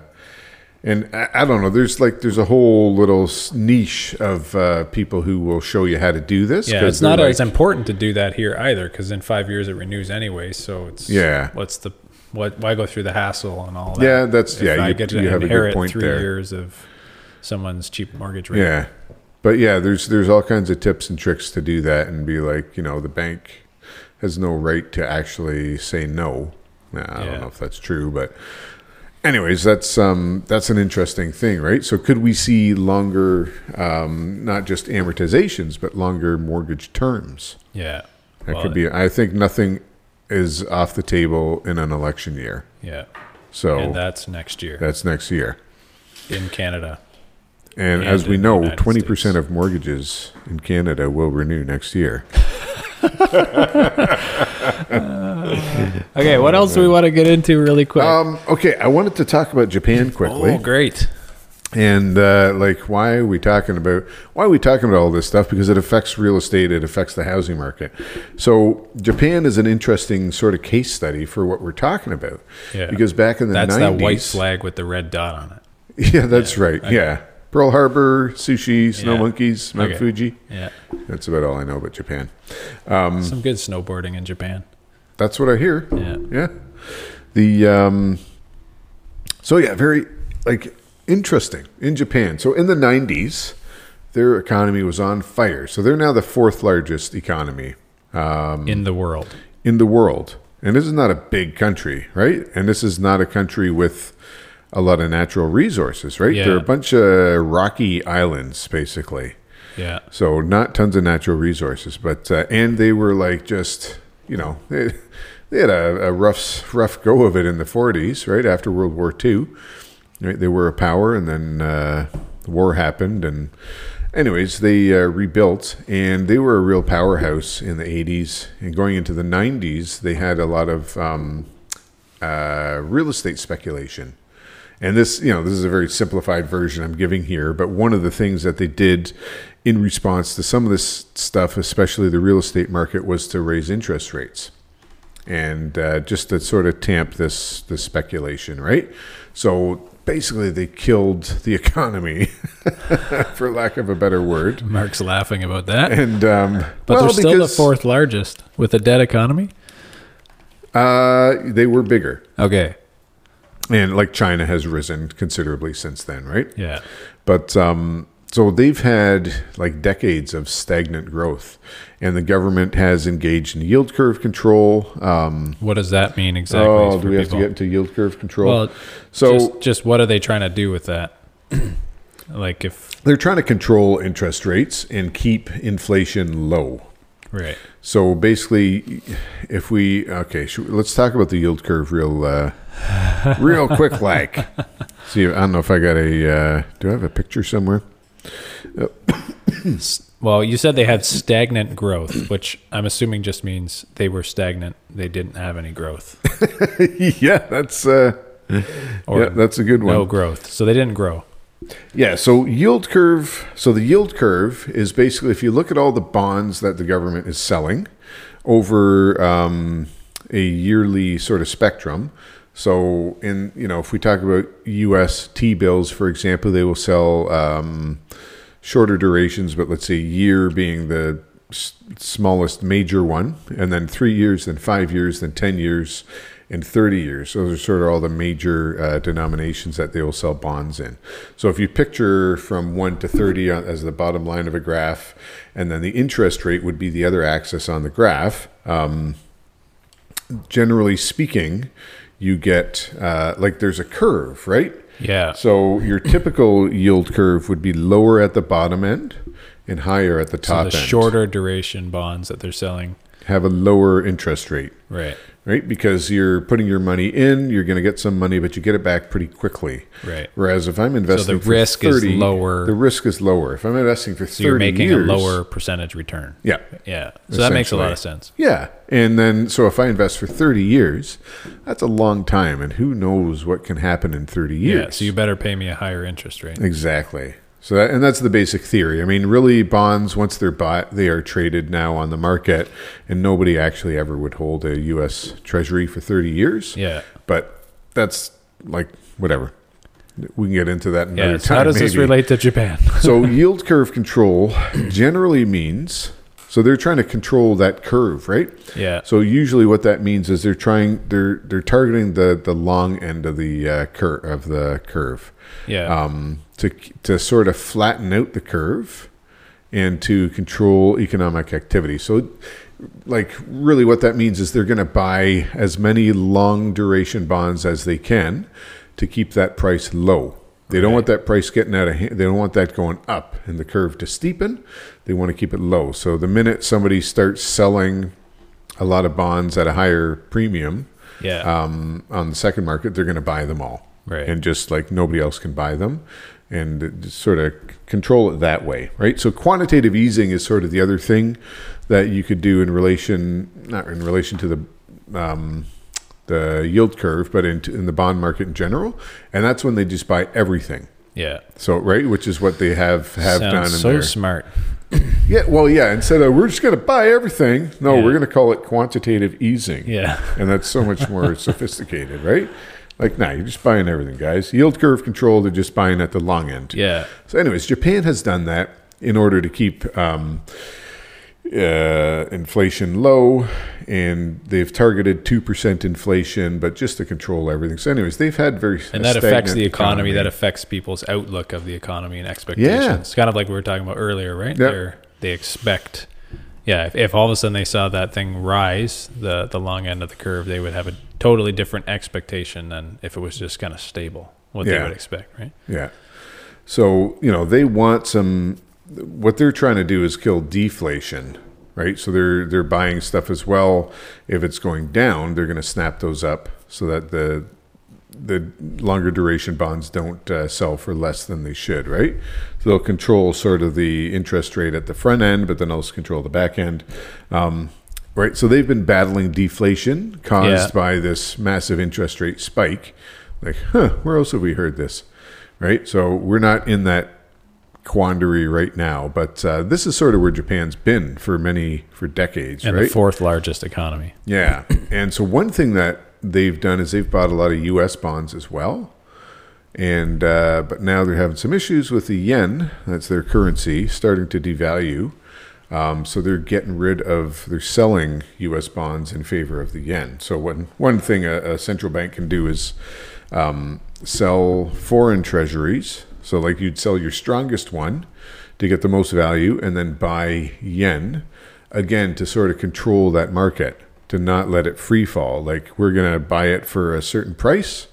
and I, I don't know. There's like there's a whole little niche of uh, people who will show you how to do this. Yeah, it's not they're as important to do that here either, because in five years it renews anyway. So it's Yeah. What's the what? Why go through the hassle and all that? Yeah, that's- If yeah, I you- get to you have a good inherit point three there. years of someone's cheap mortgage rate. Yeah. But yeah, there's there's all kinds of tips and tricks to do that and be like, you know, the bank has no right to actually say no. Nah, I Yeah. don't know if that's true, but anyways, that's um that's an interesting thing, right? So could we see longer um not just amortizations, but longer mortgage terms? yeah, That Well, could be I think nothing is off the table in an election year. yeah, So and that's next year that's next year. in Canada. And, And as we know, twenty percent of mortgages in Canada will renew next year. Okay, what else do we want to get into really quick? Um, okay, I wanted to talk about Japan quickly. oh, great. And uh, like, why are we talking about why are we talking about all this stuff? Because it affects real estate, it affects the housing market. So Japan is an interesting sort of case study for what we're talking about. Yeah. Because back in the That's 90s, that white flag with the red dot on it. Yeah, that's right. Yeah, Pearl Harbor, sushi, snow Yeah. monkeys, Mount Okay. Fuji. Yeah. That's about all I know about Japan. Some good snowboarding in Japan. That's what I hear. Yeah. Yeah. The um so yeah, very like interesting in Japan. So in the 90s, their economy was on fire. So they're now the fourth largest economy Um, in the world. in the world. And this is not a big country, right? And this is not a country with a lot of natural resources, right? Yeah. They're a bunch of rocky islands basically. Yeah. So not tons of natural resources, but uh, and they were like just you know they, they had a, a rough rough go of it in the 40s, right after World War II. Right, they were a power, and then uh, the war happened, and anyways, they uh, rebuilt, and they were a real powerhouse in the 80s, and going into the 90s, they had a lot of um, uh, real estate speculation. And this, you know, this is a very simplified version I'm giving here, but one of the things that they did in response to some of this stuff, especially the real estate market, was to raise interest rates, and uh, just to sort of tamp this this speculation, right? So basically, they killed the economy, for lack of a better word. Mark's laughing about that. And um, But well, they're still the fourth largest with a dead economy. Uh, they were bigger, Okay. And like China has risen considerably since then, right? Yeah. But um, so they've had like decades of stagnant growth, and the government has engaged in yield curve control. Um, What does that mean exactly? oh, do we have to get into yield curve control? Well, so just, just what are they trying to do with that? like if they're trying to control interest rates and keep inflation low. right. So basically, if we okay, should, let's talk about the yield curve real, uh, real quick. Like, see, I don't know if I got a. Uh, do I have a picture somewhere? Well, you said they had stagnant growth, which I'm assuming just means they were stagnant. They didn't have any growth yeah, that's uh, or yeah, that's a good one. no growth. So they didn't grow. Yeah, so yield curve. So the yield curve is basically if you look at all the bonds that the government is selling over um, a yearly sort of spectrum. So in you know if we talk about U.S. T bills, for example, they will sell um, shorter durations, but let's say year being the s- smallest major one, and then three years, then five years, then ten years, and thirty years. Those are sort of all the major uh, denominations that they will sell bonds in. So if you picture from one to thirty as the bottom line of a graph, and then the interest rate would be the other axis on the graph. Um, generally speaking, you get uh, like there's a curve, right? Yeah. So your typical yield curve would be lower at the bottom end and higher at the So top the end. shorter duration bonds that they're selling. have a lower interest rate, Right. Right? Because you're putting your money in, you're going to get some money, but you get it back pretty quickly. Right. Whereas if I'm investing, for risk is 30, lower. The risk is lower. If I'm investing for So 30 you're making years, a lower percentage return. Yeah. Yeah. So that makes a lot of sense. Yeah. And then, so if I invest for 30 years, that's a long time. And who knows what can happen in 30 years? Yeah. So you better pay me a higher interest rate. Exactly. So that, and that's the basic theory. I mean, really, bonds once they're bought, they are traded now on the market, and nobody actually ever would hold a U.S. Treasury for 30 years. Yeah. But that's like whatever. We can get into that another Yeah. So time. how does this relate to Japan? so yield curve control generally means so they're trying to control that curve, right? Yeah. So usually, what that means is they're trying they're they're targeting the the long end of the uh, curve of the curve Yeah. um, to to sort of flatten out the curve and to control economic activity. So, like, really, what that means is they're going to buy as many long duration bonds as they can to keep that price low. They don't want that price getting out of hand. They don't want that going up and the curve to steepen. They want to keep it low. So the minute somebody starts selling a lot of bonds at a higher premium, yeah. um, on the second market, they're going to buy them all, Right. And just like nobody else can buy them, and sort of control it that way, right? So quantitative easing is sort of the other thing that you could do in relation, not in relation to the um, the yield curve, but in, in the bond market in general, and that's when they just buy everything. Yeah. So right, which is what they have have Sounds done in so there. smart. Yeah, well, yeah. Instead of we're just going to buy everything, no, Yeah. we're going to call it quantitative easing. Yeah. and that's so much more sophisticated, right? Like, nah, you're just buying everything, guys. Yield curve control, they're just buying at the long end. Yeah. So, anyways, Japan has done that in order to keep um, uh, inflation low, and they've targeted two percent inflation, but just to control everything. So, anyways, they've had very And that affects the economy, That affects people's outlook of the economy and expectations. Yeah. It's Kind of like we were talking about earlier, right? Yeah. They're, they expect, yeah. If, if all of a sudden they saw that thing rise, the the long end of the curve, they would have a totally different expectation than if it was just kind of stable. What they would expect, right? Yeah. So, you know, they want some what they're trying to do is kill deflation, right? So they're they're buying stuff as well. If it's going down, they're going to snap those up so that the the longer duration bonds don't uh, sell for less than they should, right? So they'll control sort of the interest rate at the front end, but then also control the back end. Um, right. So they've been battling deflation caused Yeah. by this massive interest rate spike. Like, huh, where else have we heard this? Right. So we're not in that quandary right now, but uh, this is sort of where Japan's been for many, for decades, And right? the fourth largest economy. Yeah. And so one thing that they've done is they've bought a lot of US bonds as well. And uh, but now they're having some issues with the yen, that's their currency, starting to devalue. Um, so they're getting rid of, they're selling U.S. bonds in favor of the yen. So one one thing a, a central bank can do is um, sell foreign treasuries. So like you'd sell your strongest one to get the most value, and then buy yen again to sort of control that market, to not let it free fall. Like we're gonna buy it for a certain price.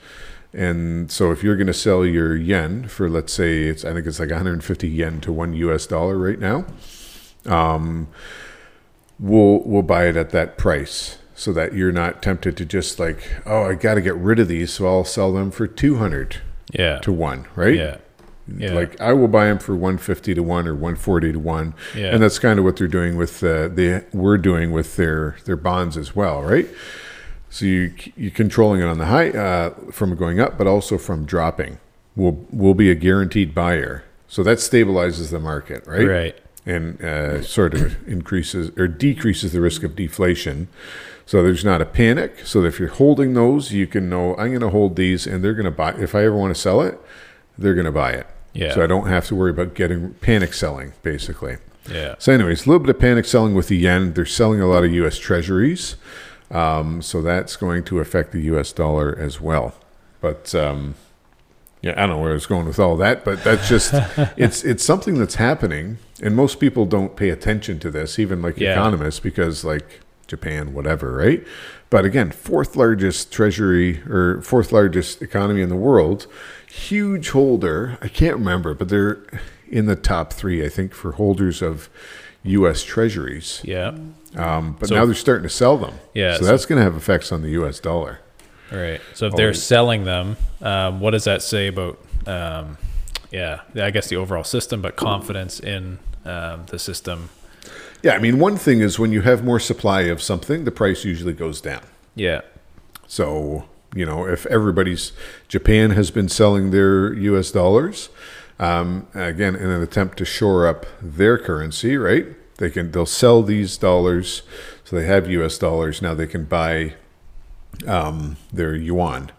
And so if you're going to sell your yen for let's say it's I think it's like 150 yen to 1 US dollar right now, um, we'll we'll buy it at that price so that you're not tempted to just like oh I got to get rid of these so I'll sell them for 200 Yeah. to 1, right? Yeah. Yeah. Like I will buy them for 150 to 1 or 140 to 1. Yeah. And that's kind of what they're doing with uh, they we're doing with their their bonds as well, right? So you you're controlling it on the high uh, from going up, but also from dropping. Will will be a guaranteed buyer, so that stabilizes the market, right? Right. And uh, sort of increases or decreases the risk of deflation. So there's not a panic. So if you're holding those, you can know I'm going to hold these, and they're going to buy. If I ever want to sell it, they're going to buy it. Yeah. So I don't have to worry about getting panic selling, basically. Yeah. So, anyways, a little bit of panic selling with the yen. They're selling a lot of U.S. Treasuries, um, so that's going to affect the U.S. dollar as well. But um, yeah, I don't know where I was going with all that, but that's just it's it's something that's happening, and most people don't pay attention to this, even like Yeah. economists, because like Japan, whatever, right? But again, fourth largest treasury or fourth largest economy in the world, huge holder. I can't remember, but they're in the top three, I think, for holders of U.S. treasuries. Yeah. Um, but So- now they're starting to sell them. Yeah, So so- that's going to have effects on the U.S. dollar. Right. So if they're selling them, um, what does that say about, um, yeah, I guess the overall system, but confidence in um, the system? Yeah, I mean, one thing is when you have more supply of something, the price usually goes down. Yeah. So, you know, if everybody's, Japan has been selling their US dollars, um, again, in an attempt to shore up their currency, right? They can, they'll sell these dollars. So they have US dollars. Now they can buy um, their yuan,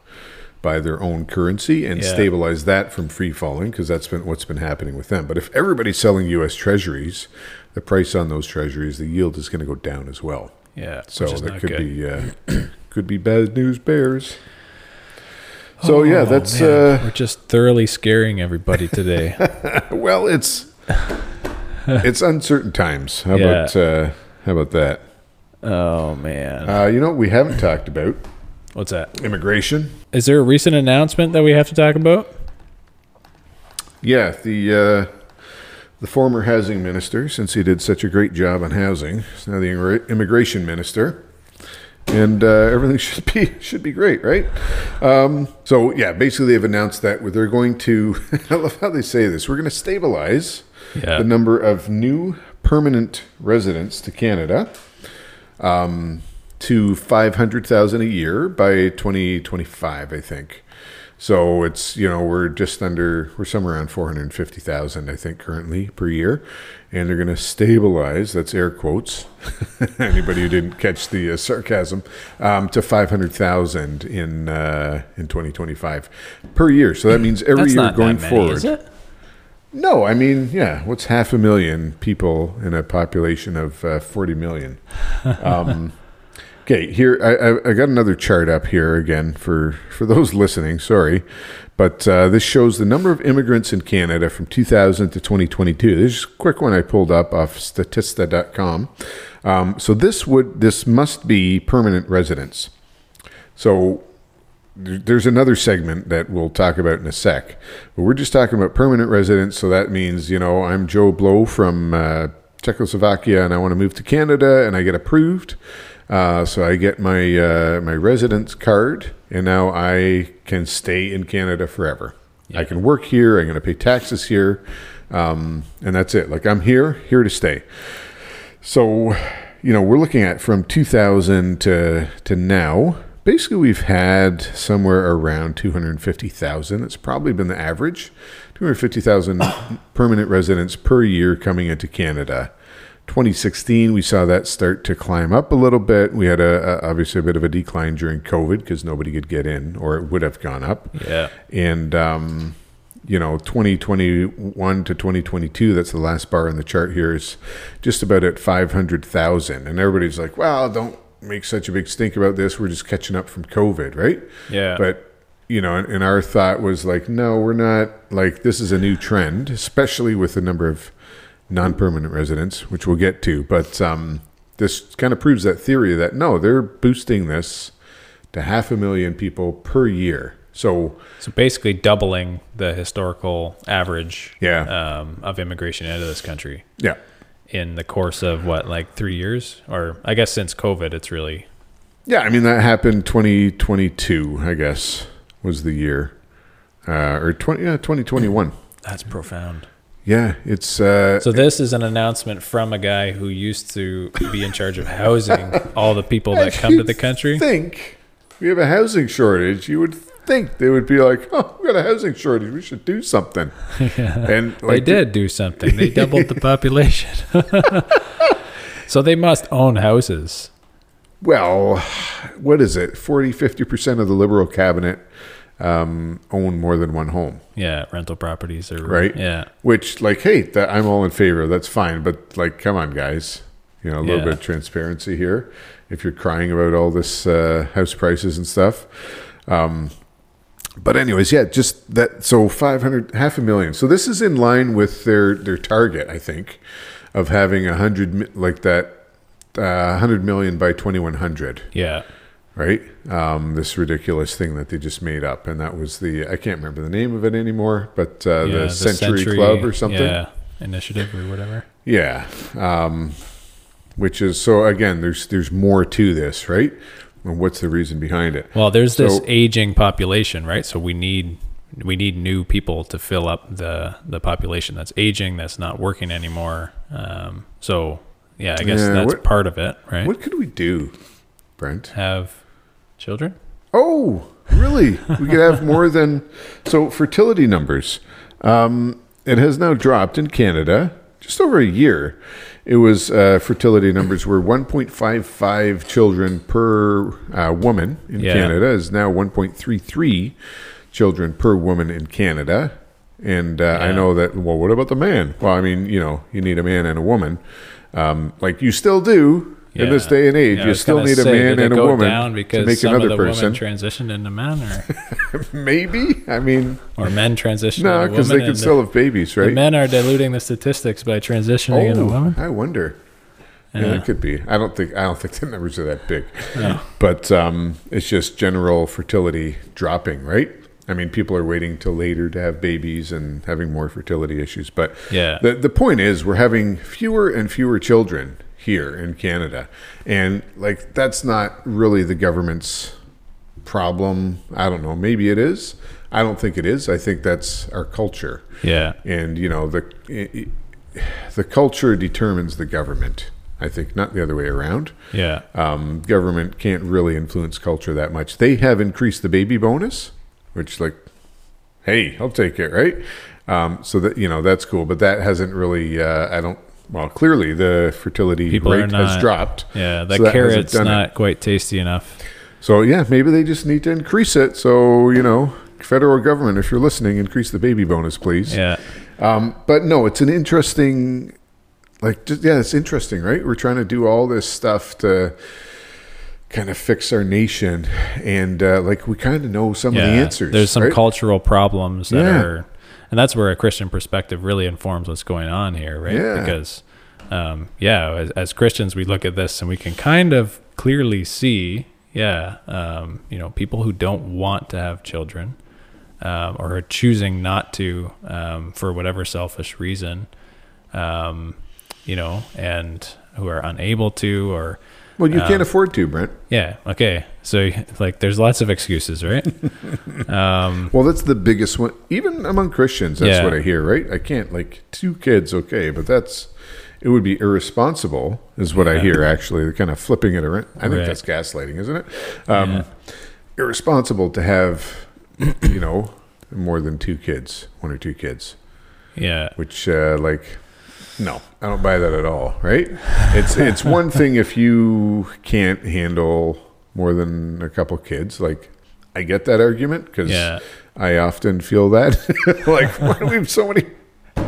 buy their own currency and Yeah. stabilize that from free falling because that's been what's been happening with them. But if everybody's selling US treasuries, the price on those treasuries, the yield is going to go down as well. Yeah. So that could good. be uh, could be bad news bears. So yeah, Oh, that's man. uh, We're just thoroughly scaring everybody today. well, it's it's uncertain times. How Yeah. about uh, how about that? oh, man. Uh, you know what we haven't talked about What's that? immigration. Is there a recent announcement that we have to talk about? Yeah, the uh, the former housing minister, since he did such a great job on housing, is now the immigration minister, and uh, everything should be should be great, right? Um, so yeah, basically they've announced that they're going to. I love how they say this. We're going to stabilize Yeah. the number of new permanent residents to Canada um, to five hundred thousand a year by twenty twenty five, I think. So it's you know we're just under we're somewhere around four hundred fifty thousand I think currently per year, and they're going to stabilize that's air quotes. Anybody who didn't catch the uh, sarcasm um, to five hundred thousand in uh, in twenty twenty five per year. So that means every year going many, forward. No, I mean, yeah, what's half a million people in a population of uh, 40 million? Um, okay, here, I, I, got another chart up here again for, for those listening, sorry. But uh, this shows the number of immigrants in Canada from 2000 to 2022. This is a quick one I pulled up off statista.com. Um, so this would this must be permanent residents. So there's another segment that we'll talk about in a sec. But we're just talking about permanent residents. So that means, you know, I'm Joe Blow from uh, Czechoslovakia and I want to move to Canada and I get approved. Uh, so I get my uh, my residence card and now I can stay in Canada forever. I can work here. I'm going to pay taxes here, um, and that's it. Like I'm here, here to stay. So, you know, we're looking at from 2000 to to now. Basically, we've had somewhere around 250,000. It's probably been the average. 250,000 permanent residents per year coming into Canada. 2016, we saw that start to climb up a little bit. We had a, a obviously a bit of a decline during COVID because nobody could get in, or it would have gone up Yeah. and um, you know 2021 to 2022 that's the last bar in the chart here is just about at 500000 and everybody's like well don't make such a big stink about this we're just catching up from covid right Yeah. but you know and, and our thought was like no we're not like this is a new trend especially with the number of non-permanent residents which we'll get to but um, this kind of proves that theory that no they're boosting this to half a million people per year so So basically doubling the historical average Yeah. um, of immigration into this country yeah in the course of what, like three years? Or I guess since COVID, it's really, Yeah, I mean that happened 2022, I guess, was the year, uh, or 20, yeah, 2021. that's profound. Yeah, it's uh, So this is an announcement from a guy who used to be in charge of housing all the people that come to the country. Think we have a housing shortage. You would think they would be like, "Oh, we got a housing shortage. We should do something." And They did do something. They doubled the population. so they must own houses. Well, what is it? 40, 50 percent of the Liberal cabinet um, own more than one home. Yeah, rental properties are Right. Yeah. Which, like, hey, that I'm all in favor. That's fine. But like, come on, guys. You know, a little Yeah. bit of transparency here. If you're crying about all this uh, house prices and stuff. Um, but anyways, yeah, just that. So 500, half a million. So this is in line with their their target, I think, of having a hundred like that, uh, hundred million by 2100 Yeah. Right? Um, this ridiculous thing that they just made up, and that was the I can't remember the name of it anymore, but uh, yeah, the, Century, Club or something. Yeah. Initiative or whatever. Yeah. Um, which is so again, there's there's more to this, right? And what's the reason behind it? Well, there's this aging population, right? So we need we need new people to fill up the the population that's aging, that's not working anymore. Um, so yeah, I guess Yeah, that's what- part of it, right? What could we do, Brent? Have children? Oh, really? we could have more than so fertility numbers. Um, it has now dropped in Canada just over a year. It was uh, fertility numbers were 1.55 children per uh, woman in Yeah. Canada is now 1.33 children per woman in Canada. And uh, I know that. Well, what about the man? Well, I mean, you know, you need a man and a woman. Um, like you still do in this day and age. Yeah, you still need a say, man and a woman down to make some another of the person. women transitioned into men, or Maybe. I mean, or men transition. no, because they can still have babies, right? men are diluting the statistics by transitioning into oh, women. I wonder. Yeah. Yeah. it could be. I don't think. I don't think the numbers are that big. No. But um, it's just general fertility dropping, right? I mean, people are waiting till later to have babies and having more fertility issues. But Yeah. the the point is, we're having fewer and fewer children here in Canada. And like that's not really the government's problem. I don't know, maybe it is. I don't think it is. I think that's our culture. Yeah. And you know, the the culture determines the government. I think not the other way around. Yeah. Um, government can't really influence culture that much. They have increased the baby bonus, which like, hey, I'll take it, right? Um, so that you know that's cool, but that hasn't really. Uh, I don't. Well, clearly the fertility People rate has dropped. Yeah. The So that carrot's it. not quite tasty enough. So yeah, maybe they just need to increase it. So you know, federal government, if you're listening, increase the baby bonus, please. Yeah. Um, but no, it's an interesting, like, just, yeah, it's interesting, right? We're trying to do all this stuff to kind of fix our nation, and uh, like we kind of know some yeah. of the answers. There's some right? cultural problems that Yeah. are, and that's where a Christian perspective really informs what's going on here, right? Yeah. Because, um, yeah, as, as Christians, we look at this and we can kind of clearly see, yeah, um, you know, people who don't want to have children um, or are choosing not to um, for whatever selfish reason, um, you know, and who are unable to or Well, you um, can't afford to, Brent. yeah, okay. So like, there's lots of excuses, right? um, Well, that's the biggest one. Even among Christians, that's Yeah. what I hear, right? I can't like two kids, okay, but that's it would be irresponsible, is what I hear. Actually, they're kind of flipping it around. I think Right. that's gaslighting, isn't it? Um, Yeah. Irresponsible to have, you know, more than two kids, one or two kids. yeah, Which, uh, like, no, I don't buy that at all. Right? It's it's one thing if you can't handle more than a couple kids, like. I get that argument because Yeah. I often feel that. like, why do we have so many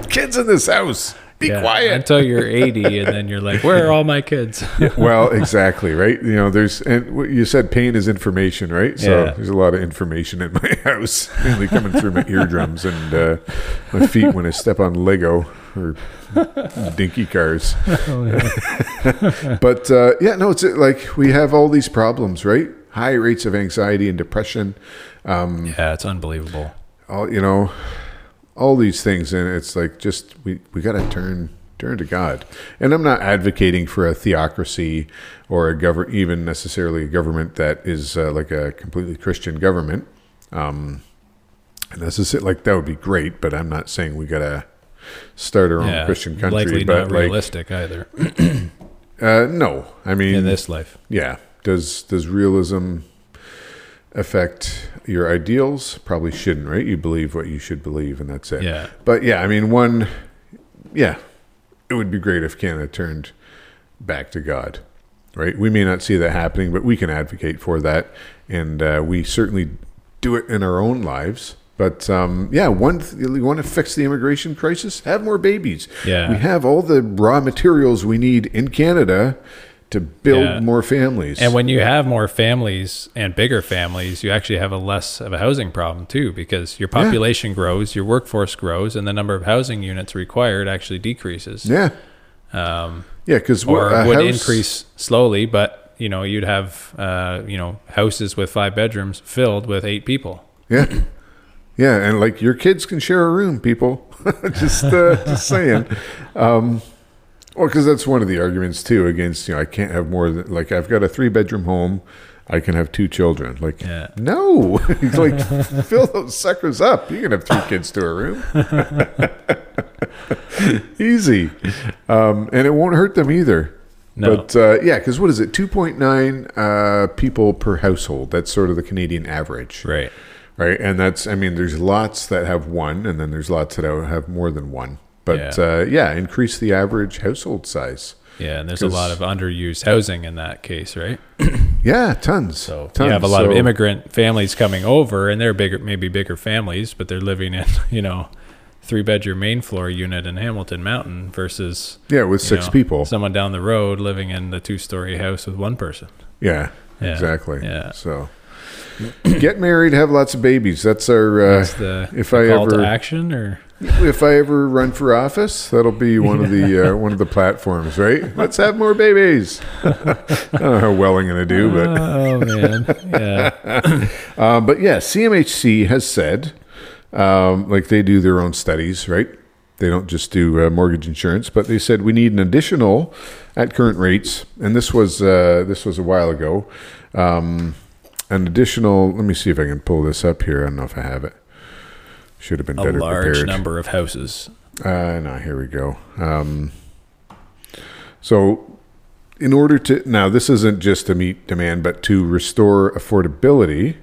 kids in this house? Be yeah. quiet. until you're 80, and then you're like, "Where are all my kids?" well, exactly, right? You know, there's, and you said pain is information, right? So Yeah. there's a lot of information in my house, mainly coming through my eardrums and uh, my feet when I step on Lego or dinky cars. but uh, yeah, no, it's uh, like we have all these problems, right? High rates of anxiety and depression. Um, yeah, it's unbelievable. all you know all these things and it's like just we we got to turn turn to god and i'm not advocating for a theocracy or a govern even necessarily a government that is uh, like a completely christian government um and this is it like that would be great but i'm not saying we got to start our own Yeah, christian country likely but not like realistic either uh no i mean in this life. yeah. Does does realism affect your ideals? Probably shouldn't, right? You believe what you should believe, and that's it. Yeah. But yeah, I mean, one, yeah, it would be great if Canada turned back to God, right? We may not see that happening, but we can advocate for that, and uh, we certainly do it in our own lives. But um, yeah, one, th- you want to fix the immigration crisis? Have more babies. Yeah. we have all the raw materials we need in Canada to build Yeah. more families. And when you have more families and bigger families, you actually have a less of a housing problem too, because your population grows, your workforce grows, and the number of housing units required actually decreases. yeah, Um, yeah, because or would increase slowly, but you know you'd have uh, you know houses with five bedrooms filled with eight people. Yeah, yeah, and like your kids can share a room, people. just, uh, just saying. Um, well, because that's one of the arguments too against you know I can't have more than like I've got a three bedroom home, I can have two children. Like Yeah. no, It's like fill those suckers up. You can have three kids to a room. Easy, um, and it won't hurt them either. No. But uh, yeah, because what is it? Two point nine uh, people per household. That's sort of the Canadian average Right. right? And that's, I mean, there's lots that have one, and then there's lots that have more than one. But Yeah. uh, yeah increase the average household size. Yeah, and there's a lot of underused housing in that case, right? Yeah, tons. So tons. you have a lot of immigrant families coming over, and they're bigger, maybe bigger families, but they're living in you know three bedroom main floor unit in Hamilton Mountain versus Yeah, with six know, people. someone down the road living in the two story house with one person. Yeah, Yeah, exactly. yeah. So get married, have lots of babies. That's our. Uh, That's the, if the I call ever- action, or if I ever run for office, that'll be one of the uh, one of the platforms, right? Let's have more babies. I don't know how well I'm going to do, but oh man, yeah, Uh, but yeah, CMHC has said, um, like they do their own studies, right? They don't just do uh, mortgage insurance, but they said we need an additional at current rates, and this was uh, this was a while ago. Um, an additional. Let me see if I can pull this up here. I don't know if I have it. Should have been A better large prepared. number of houses. Uh, no, here we go. Um, so, in order to now, this isn't just to meet demand, but to restore affordability.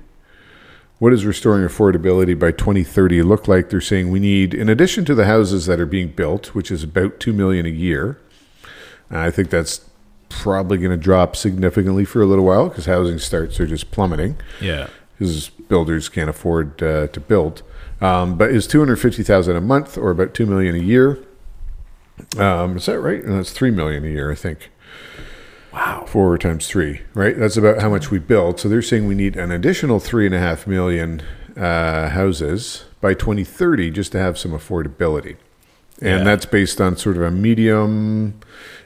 What does restoring affordability by 2030 look like? They're saying we need, in addition to the houses that are being built, which is about two million a year. I think that's probably going to drop significantly for a little while because housing starts are just plummeting Yeah. because builders can't afford uh, to build. Um, but is two hundred fifty thousand a month or about two million a year? Um, is that right? No, that's three million a year, I think. Wow. Four times three, right? That's about how much we build. So they're saying we need an additional three and a half million uh, houses by 2030 just to have some affordability. And Yeah. that's based on sort of a medium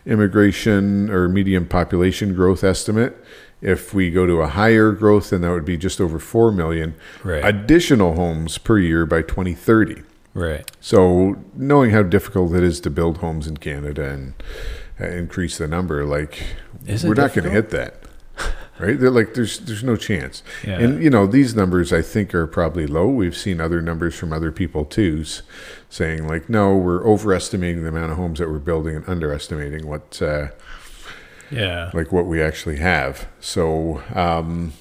immigration or medium population growth estimate. If we go to a higher growth, then that would be just over 4 million Right. additional homes per year by 2030. Right. So, knowing how difficult it is to build homes in Canada and uh, increase the number, like we're not going to hit that, right? They're like, there's there's no chance. Yeah. And you know, these numbers I think are probably low. We've seen other numbers from other people too, saying like, no, we're overestimating the amount of homes that we're building and underestimating what uh, Yeah. like what we actually have. So, um,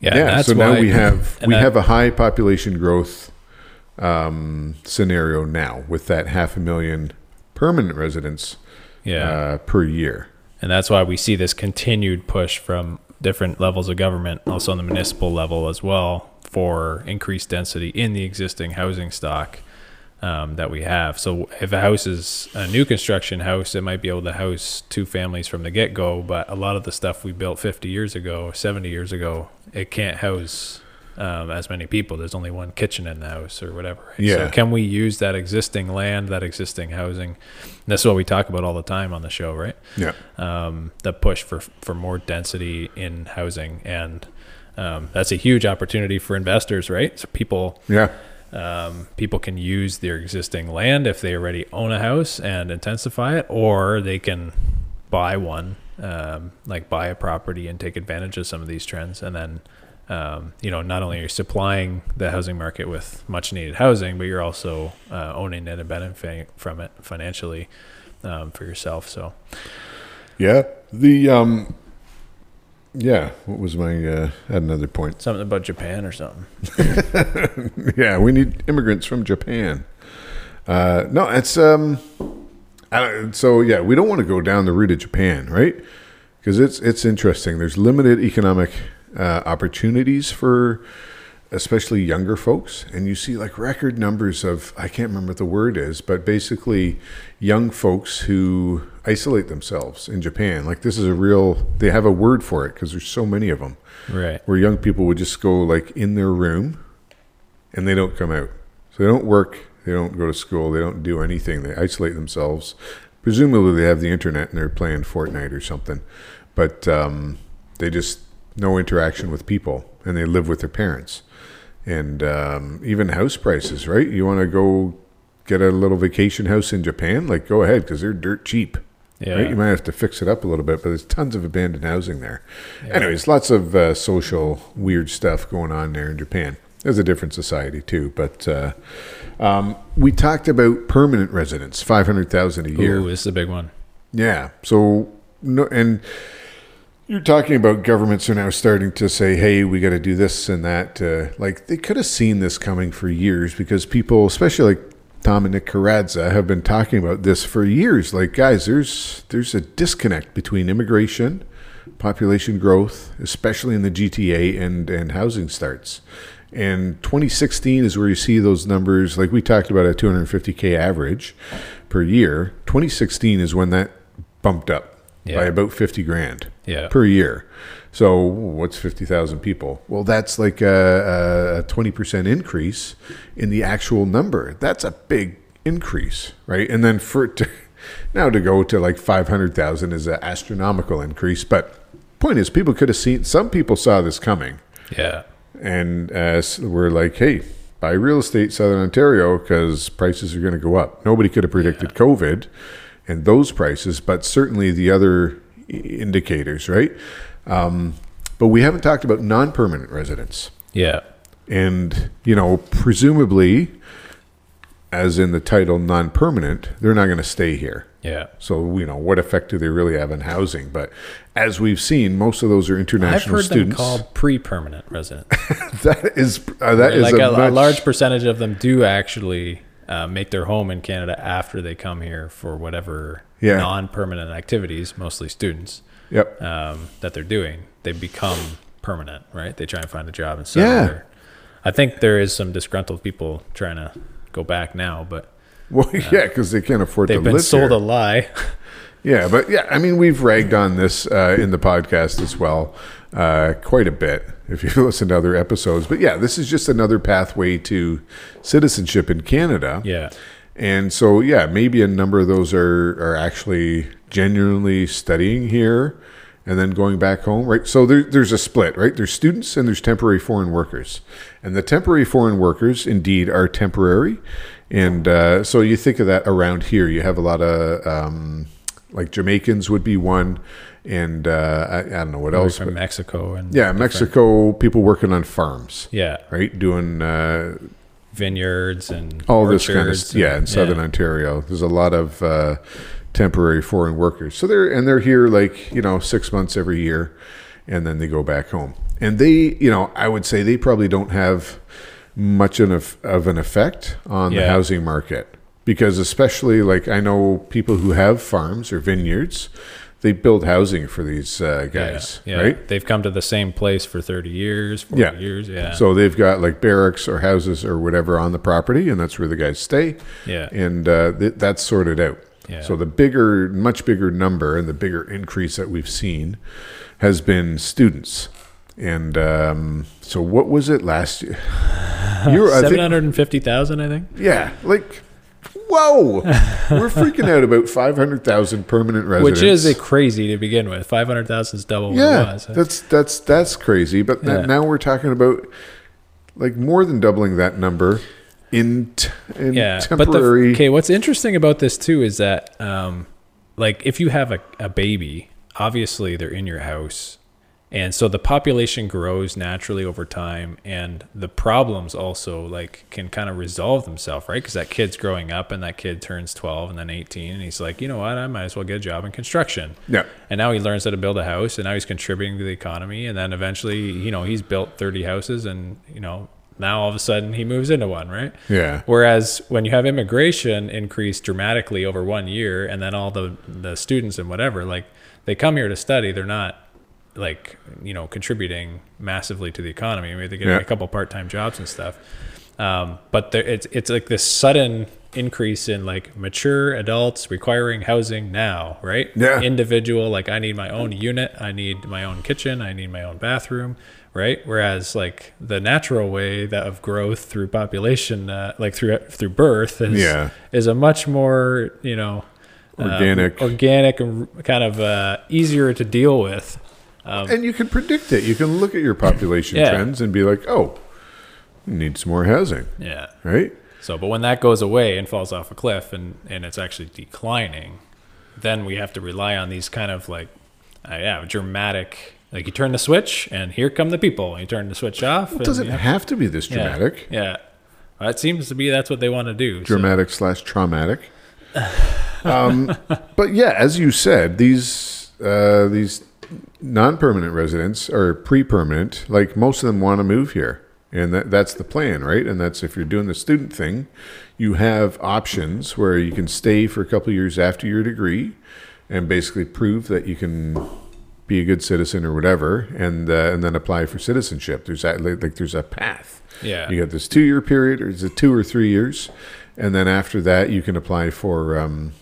Yeah. yeah. that's so now why- we have we that- have a high population growth um, scenario now with that half a million permanent residents Yeah. uh, per year. And that's why we see this continued push from different levels of government, also on the municipal level as well, for increased density in the existing housing stock um, that we have. So if a house is a new construction house, it might be able to house two families from the get go, but a lot of the stuff we built 50 years ago, 70 years ago, it can't house um, as many people. There's only one kitchen in the house or whatever. Yeah. So can we use that existing land, that existing housing? And that's what we talk about all the time on the show, right? Yeah. um, the push for for more density in housing, and um, that's a huge opportunity for investors, right? So people Yeah. Um, people can use their existing land if they already own a house and intensify it, or they can buy one, um, like buy a property and take advantage of some of these trends, and then. Um, you know, not only are you supplying the housing market with much needed housing, but you're also uh, owning it and benefiting from it financially um, for yourself. So, Yeah. The um yeah, what was my uh I had another point. something about Japan or something. yeah, we need immigrants from Japan. Uh no, it's um I don't, so yeah, we don't want to go down the route of Japan, right? Because it's it's interesting. There's limited economic uh, opportunities for especially younger folks, and you see like record numbers of I can't remember what the word is, but basically young folks who isolate themselves in Japan. Like this is a real they have a word for it because there's so many of them Right. where young people would just go like in their room and they don't come out. So they don't work, they don't go to school, they don't do anything. They isolate themselves. Presumably they have the internet and they're playing Fortnite or something. But um, they just no interaction with people and they live with their parents. And um, even house prices, right? You want to go get a little vacation house in Japan? Like go ahead because they're dirt cheap. Yeah. Right? You might have to fix it up a little bit, but there's tons of abandoned housing there. Anyways, lots of uh, social weird stuff going on there in Japan. There's a different society too, but uh, um, we talked about permanent residents, five hundred thousand a year. Ooh, this is a big one. Yeah. So no, and you're talking about governments are now starting to say, "Hey, we got to do this and that." Uh, like they could have seen this coming for years because people, especially like Tom and Nick have been talking about this for years. Like, guys, there's there's a disconnect between immigration, population growth, especially in the GTA, and and housing starts. And 2016 is where you see those numbers. Like we talked about a 250k average per year. 2016 is when that bumped up Yeah. by about 50 grand Yeah. per year. So what's 50,000 people? Well, that's like a, a 20% increase in the actual number. That's a big increase, right? And then for to, now to go to like 500,000 is an astronomical increase. But point is, people could have seen, some people saw this coming Yeah. and uh, we're like, hey, buy real estate Southern Ontario because prices are going to go up. Nobody could have predicted COVID and those prices, but certainly the other indicators, right? Um, but we haven't talked about non-permanent residents, Yeah. and you know, presumably, as in the title, non-permanent, they're not going to stay here. Yeah. So you know, what effect do they really have on housing? But as we've seen, most of those are I've international heard them students. called pre-permanent residents. that is uh, that is like a, a, a large percentage of them do actually uh, make their home in Canada after they come here for whatever Yeah. non-permanent activities, mostly students, Yep. um, that they're doing. They become permanent, right? They try and find a job and settle Yeah. there. I think there is some disgruntled people trying to go back now, but Well, yeah, because they can't afford to they've been live sold here. a lie. Yeah, but yeah, I mean, we've ragged on this uh, in the podcast as well, uh, quite a bit. If you listen to other episodes, but yeah, this is just another pathway to citizenship in Canada. yeah. And so, yeah, maybe a number of those are, are actually genuinely studying here and then going back home, right? So there, there's a split, right? There's students and there's temporary foreign workers. And the temporary foreign workers indeed are temporary. And uh, so you think of that around here. You have a lot of, um, like Jamaicans would be one. And uh, I, I don't know what else. from Mexico and yeah, Mexico, people working on farms, yeah, right? Doing uh, vineyards and all this kind of st- yeah in and- southern ontario. There's a lot of uh, temporary foreign workers. So they're and they're here like you know six months every year and then they go back home. And they you know i would say they probably don't have much of, of an effect on the housing market. Because especially like i know people who have farms or vineyards they build housing for these uh, guys yeah, yeah. right They've come to the same place for 30 years, 40 Yeah. years. Yeah. so they've got like barracks or houses or whatever on the property and that's where the guys stay yeah. and uh, th- that's sorted out. Yeah. So the bigger, much bigger number and the bigger increase that we've seen has been students. And um, so, what was it last year? You I think, 750,000, I think. yeah, like, whoa, we're freaking out about five hundred thousand permanent residents, Which is a crazy to begin with. 500,000 is double what it yeah, was. that's that's that's crazy. But Yeah. now we're talking about like more than doubling that number in t- in yeah. temporary. But the, okay, what's interesting about this too is that, um, like, if you have a, a baby, obviously they're in your house. And so the population grows naturally over time, and the problems also like can kind of resolve themselves, right? Because that kid's growing up, and that kid turns twelve and then eighteen, and he's like, you know what, I might as well get a job in construction. yeah, And now he learns how to build a house, and now he's contributing to the economy. And then eventually, you know, he's built 30 houses, and, you know, now all of a sudden he moves into one, right? yeah, Whereas when you have immigration increase dramatically over one year, and then all the, the students and whatever, like they come here to study, they're not like, you know, contributing massively to the economy. Maybe they're getting Yeah. a couple part time jobs and stuff. Um, but there, it's it's like this sudden increase in like mature adults requiring housing now, right? Yeah. Individual, like I need my own unit, I need my own kitchen, I need my own bathroom, right? Whereas like the natural way that of growth through population, uh, like through through birth, is Yeah. is a much more you know um, Organic. organic, and kind of uh, easier to deal with. And you can predict it. You can look at your population Yeah. trends and be like, oh, we need some more housing, Yeah. right? So, but when that goes away and falls off a cliff and, and it's actually declining, then we have to rely on these kind of like, uh, yeah, dramatic. Like you turn the switch and here come the people. You turn the switch off. It and doesn't have- have to be this dramatic. Yeah. Well, it seems to be that's what they want to do. so- Dramatic slash traumatic. um, but yeah, as you said, these uh, these non-permanent residents are pre-permanent. Like most of them want to move here, and that, that's the plan, right? And that's if you're doing the student thing, you have options where you can stay for a couple of years after your degree, and basically prove that you can be a good citizen or whatever, and uh, and then apply for citizenship. There's that like like there's a path. Yeah. You got this two year period, or is it two or three years, and then after that you can apply for um,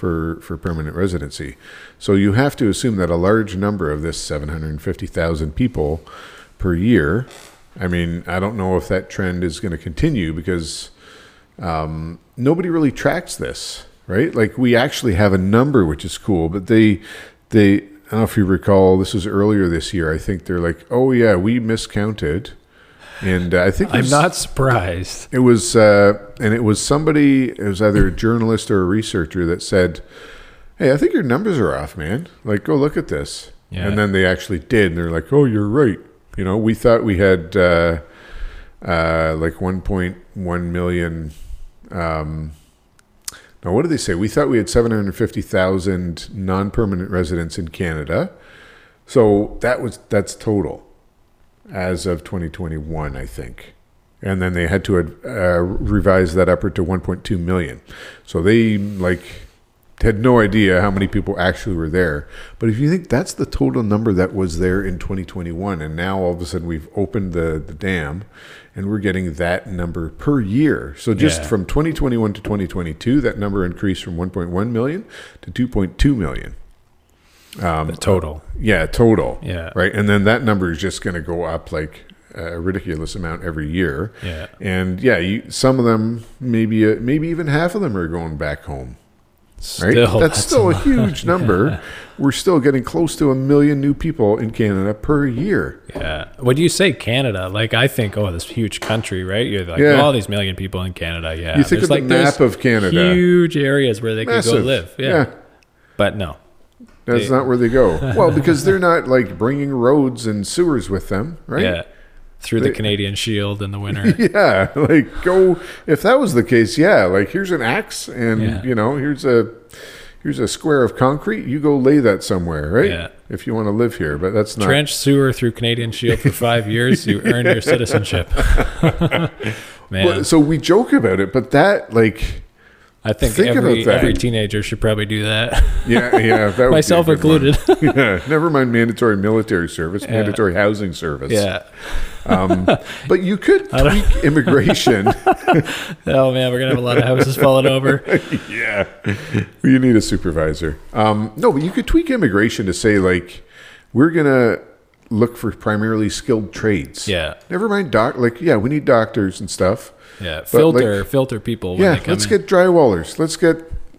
for for permanent residency. So you have to assume that a large number of this seven hundred and fifty thousand people per year. I mean, I don't know if that trend is going to continue because um, nobody really tracks this, right? Like we actually have a number, which is cool, but they they. I don't know if you recall. This was earlier this year. I think they're like, "Oh yeah, we miscounted." And uh, I think I'm not surprised. It was, uh, and it was somebody. It was either a journalist or a researcher that said, "Hey, I think your numbers are off, man. Like, go look at this." Yeah. And then they actually did, and they're like, "Oh, you're right. You know, we thought we had uh, uh, like 1.1 million." Um, now, what did they say? We thought we had 750,000 non-permanent residents in Canada. So that was that's total as of 2021, I think. And then they had to uh, revise that upward to 1.2 million. So they like had no idea how many people actually were there. But if you think that's the total number that was there in 2021, and now all of a sudden we've opened the, the dam and we're getting that number per year. So just Yeah. from 2021 to 2022, that number increased from 1.1 million to 2.2 million. The total. Yeah, total. Yeah. Right. And then that number is just going to go up like a ridiculous amount every year. Yeah. And yeah, you, some of them, maybe uh, maybe even half of them are going back home. Right. Still, that's, still a lot. huge number. We're still getting close to a million new people in Canada per year. Yeah. When do you say Canada, like I think, oh, this huge country, right? You're like, Yeah. oh, all these million people in Canada. Yeah. You think There's of the like there's map of Canada. Huge areas where they could go live. Yeah. yeah. But no. That's They- not where they go. Well, because they're not like bringing roads and sewers with them, right? Yeah. Through the Canadian Shield in the winter. Yeah, like go. If that was the case, yeah, like here's an axe, and Yeah. you know, here's a here's a square of concrete. You go lay that somewhere, right? Yeah. If you want to live here, but that's not. Trench sewer through Canadian Shield for five years, you earn your citizenship. Man, Well, so we joke about it, but that like, I think think every, that. every teenager should probably do that, yeah, yeah, that would be a myself good one. included. yeah, never mind mandatory military service, mandatory housing service. yeah. um, but you could tweak immigration. Oh man, we're gonna have a lot of houses falling over. yeah, you need a supervisor. Um, no, but you could tweak immigration to say like, we're gonna look for primarily skilled trades. Yeah. Never mind doc. Like, yeah, we need doctors and stuff. Yeah. Filter filter people when yeah, they come let's in. get drywallers. Let's get.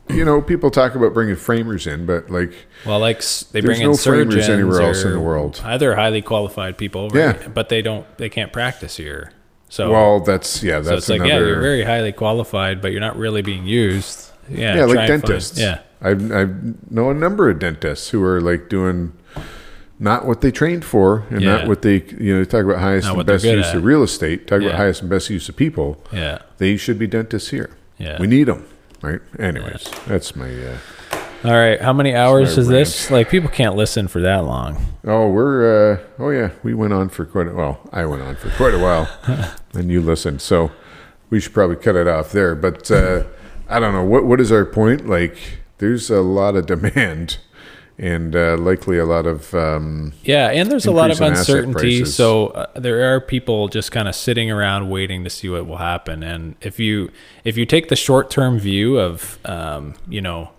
You know, people talk about bringing framers in, but like, Well, like they bring in framers anywhere else in the world. Either highly qualified people, right? Yeah. but they don't, they can't practice here. So, well, that's yeah, so that's it's like, yeah, you're very highly qualified, but you're not really being used. Yeah, yeah, like and find- dentists. yeah, I I know a number of dentists who are like doing not what they trained for, and Yeah. not what they you know talk about highest Not and best use at. of real estate. Talk Yeah. about highest and best use of people. yeah, They should be dentists here. yeah. We need them, right? Anyways, that's my. Uh, All right, how many hours is this? Like, people can't listen for that long. oh, we're. Uh, oh yeah, we went on for quite. A, well, I went on for quite a while, and you listened. So we should probably cut it off there. But uh, I don't know what what is our point. Like, there's a lot of demand. And uh, likely a lot of um, Yeah, and there's a lot of Increase in asset uncertainty. So uh, there are people just kind of sitting around waiting to see what will happen. And if you if you take the short term view of um, you know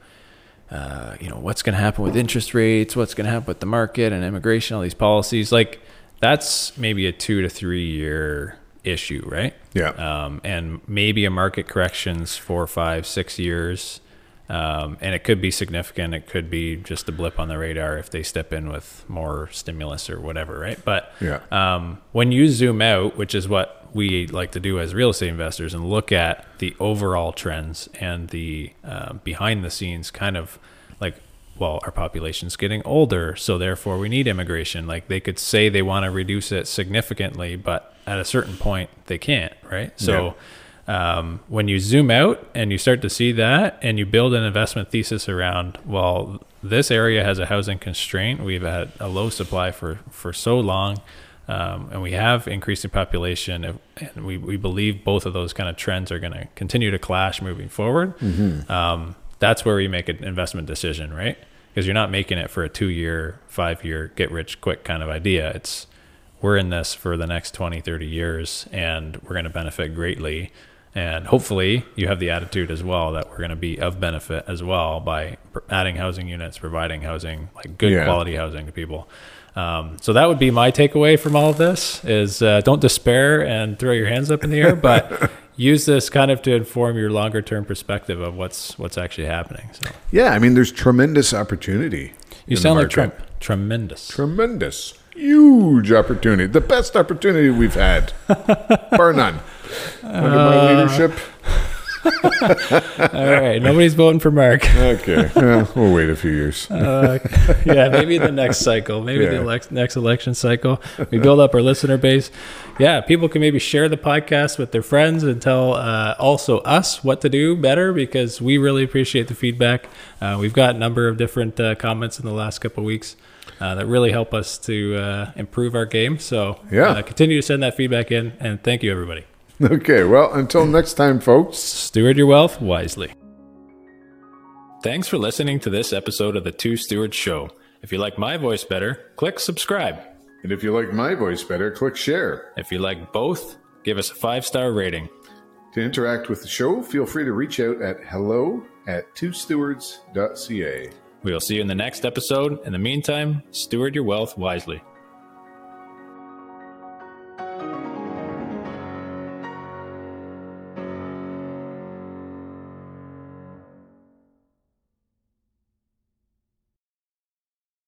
uh, you know what's going to happen with interest rates, what's going to happen with the market and immigration, all these policies, like that's maybe a two to three year issue, right? yeah, um, and maybe a market corrections four, five, six years. Um, and it could be significant. It could be just a blip on the radar if they step in with more stimulus or whatever, right? But Yeah. um, when you zoom out, which is what we like to do as real estate investors, and look at the overall trends and the uh, behind the scenes kind of like, well, our population's getting older, so therefore we need immigration. Like they could say they want to reduce it significantly, but at a certain point they can't, right? So um, when you zoom out and you start to see that and you build an investment thesis around well this area has a housing constraint. We've had a low supply for for so long um, and we have increasing population. And- and we, we believe both of those kind of trends are going to continue to clash moving forward. Um, that's where we make an investment decision right? Because you're not making it for a two year five year get rich quick kind of idea. It's we're in this for the next 20 30 years and we're going to benefit greatly and hopefully you have the attitude as well that we're going to be of benefit as well by adding housing units providing housing like good Yeah. quality housing to people um, so that would be my takeaway from all of this is uh, don't despair and throw your hands up in the air but use this kind of to inform your longer term perspective of what's what's actually happening so yeah. I mean, there's tremendous opportunity. you sound like trump tremendous Tremendous. huge opportunity, the best opportunity we've had, bar none. Under my leadership. All right, nobody's voting for Mark. Okay, well, we'll wait a few years. Uh, yeah, maybe the next cycle, maybe the Yeah. elec- next election cycle, we build up our listener base. Yeah, people can maybe share the podcast with their friends and tell uh, also us what to do better because we really appreciate the feedback. Uh, we've got a number of different uh, comments in the last couple of weeks. Uh, that really help us to uh, improve our game. So, Yeah. uh, continue to send that feedback in, and thank you, everybody. Okay, well, until next time, folks. Steward your wealth wisely. Thanks for listening to this episode of the Two Stewards Show. If you like my voice better, click subscribe. And if you like my voice better, click share. If you like both, give us a five star rating. To interact with the show, feel free to reach out at hello at twostewards.ca. We'll see you in the next episode. In the meantime, steward your wealth wisely.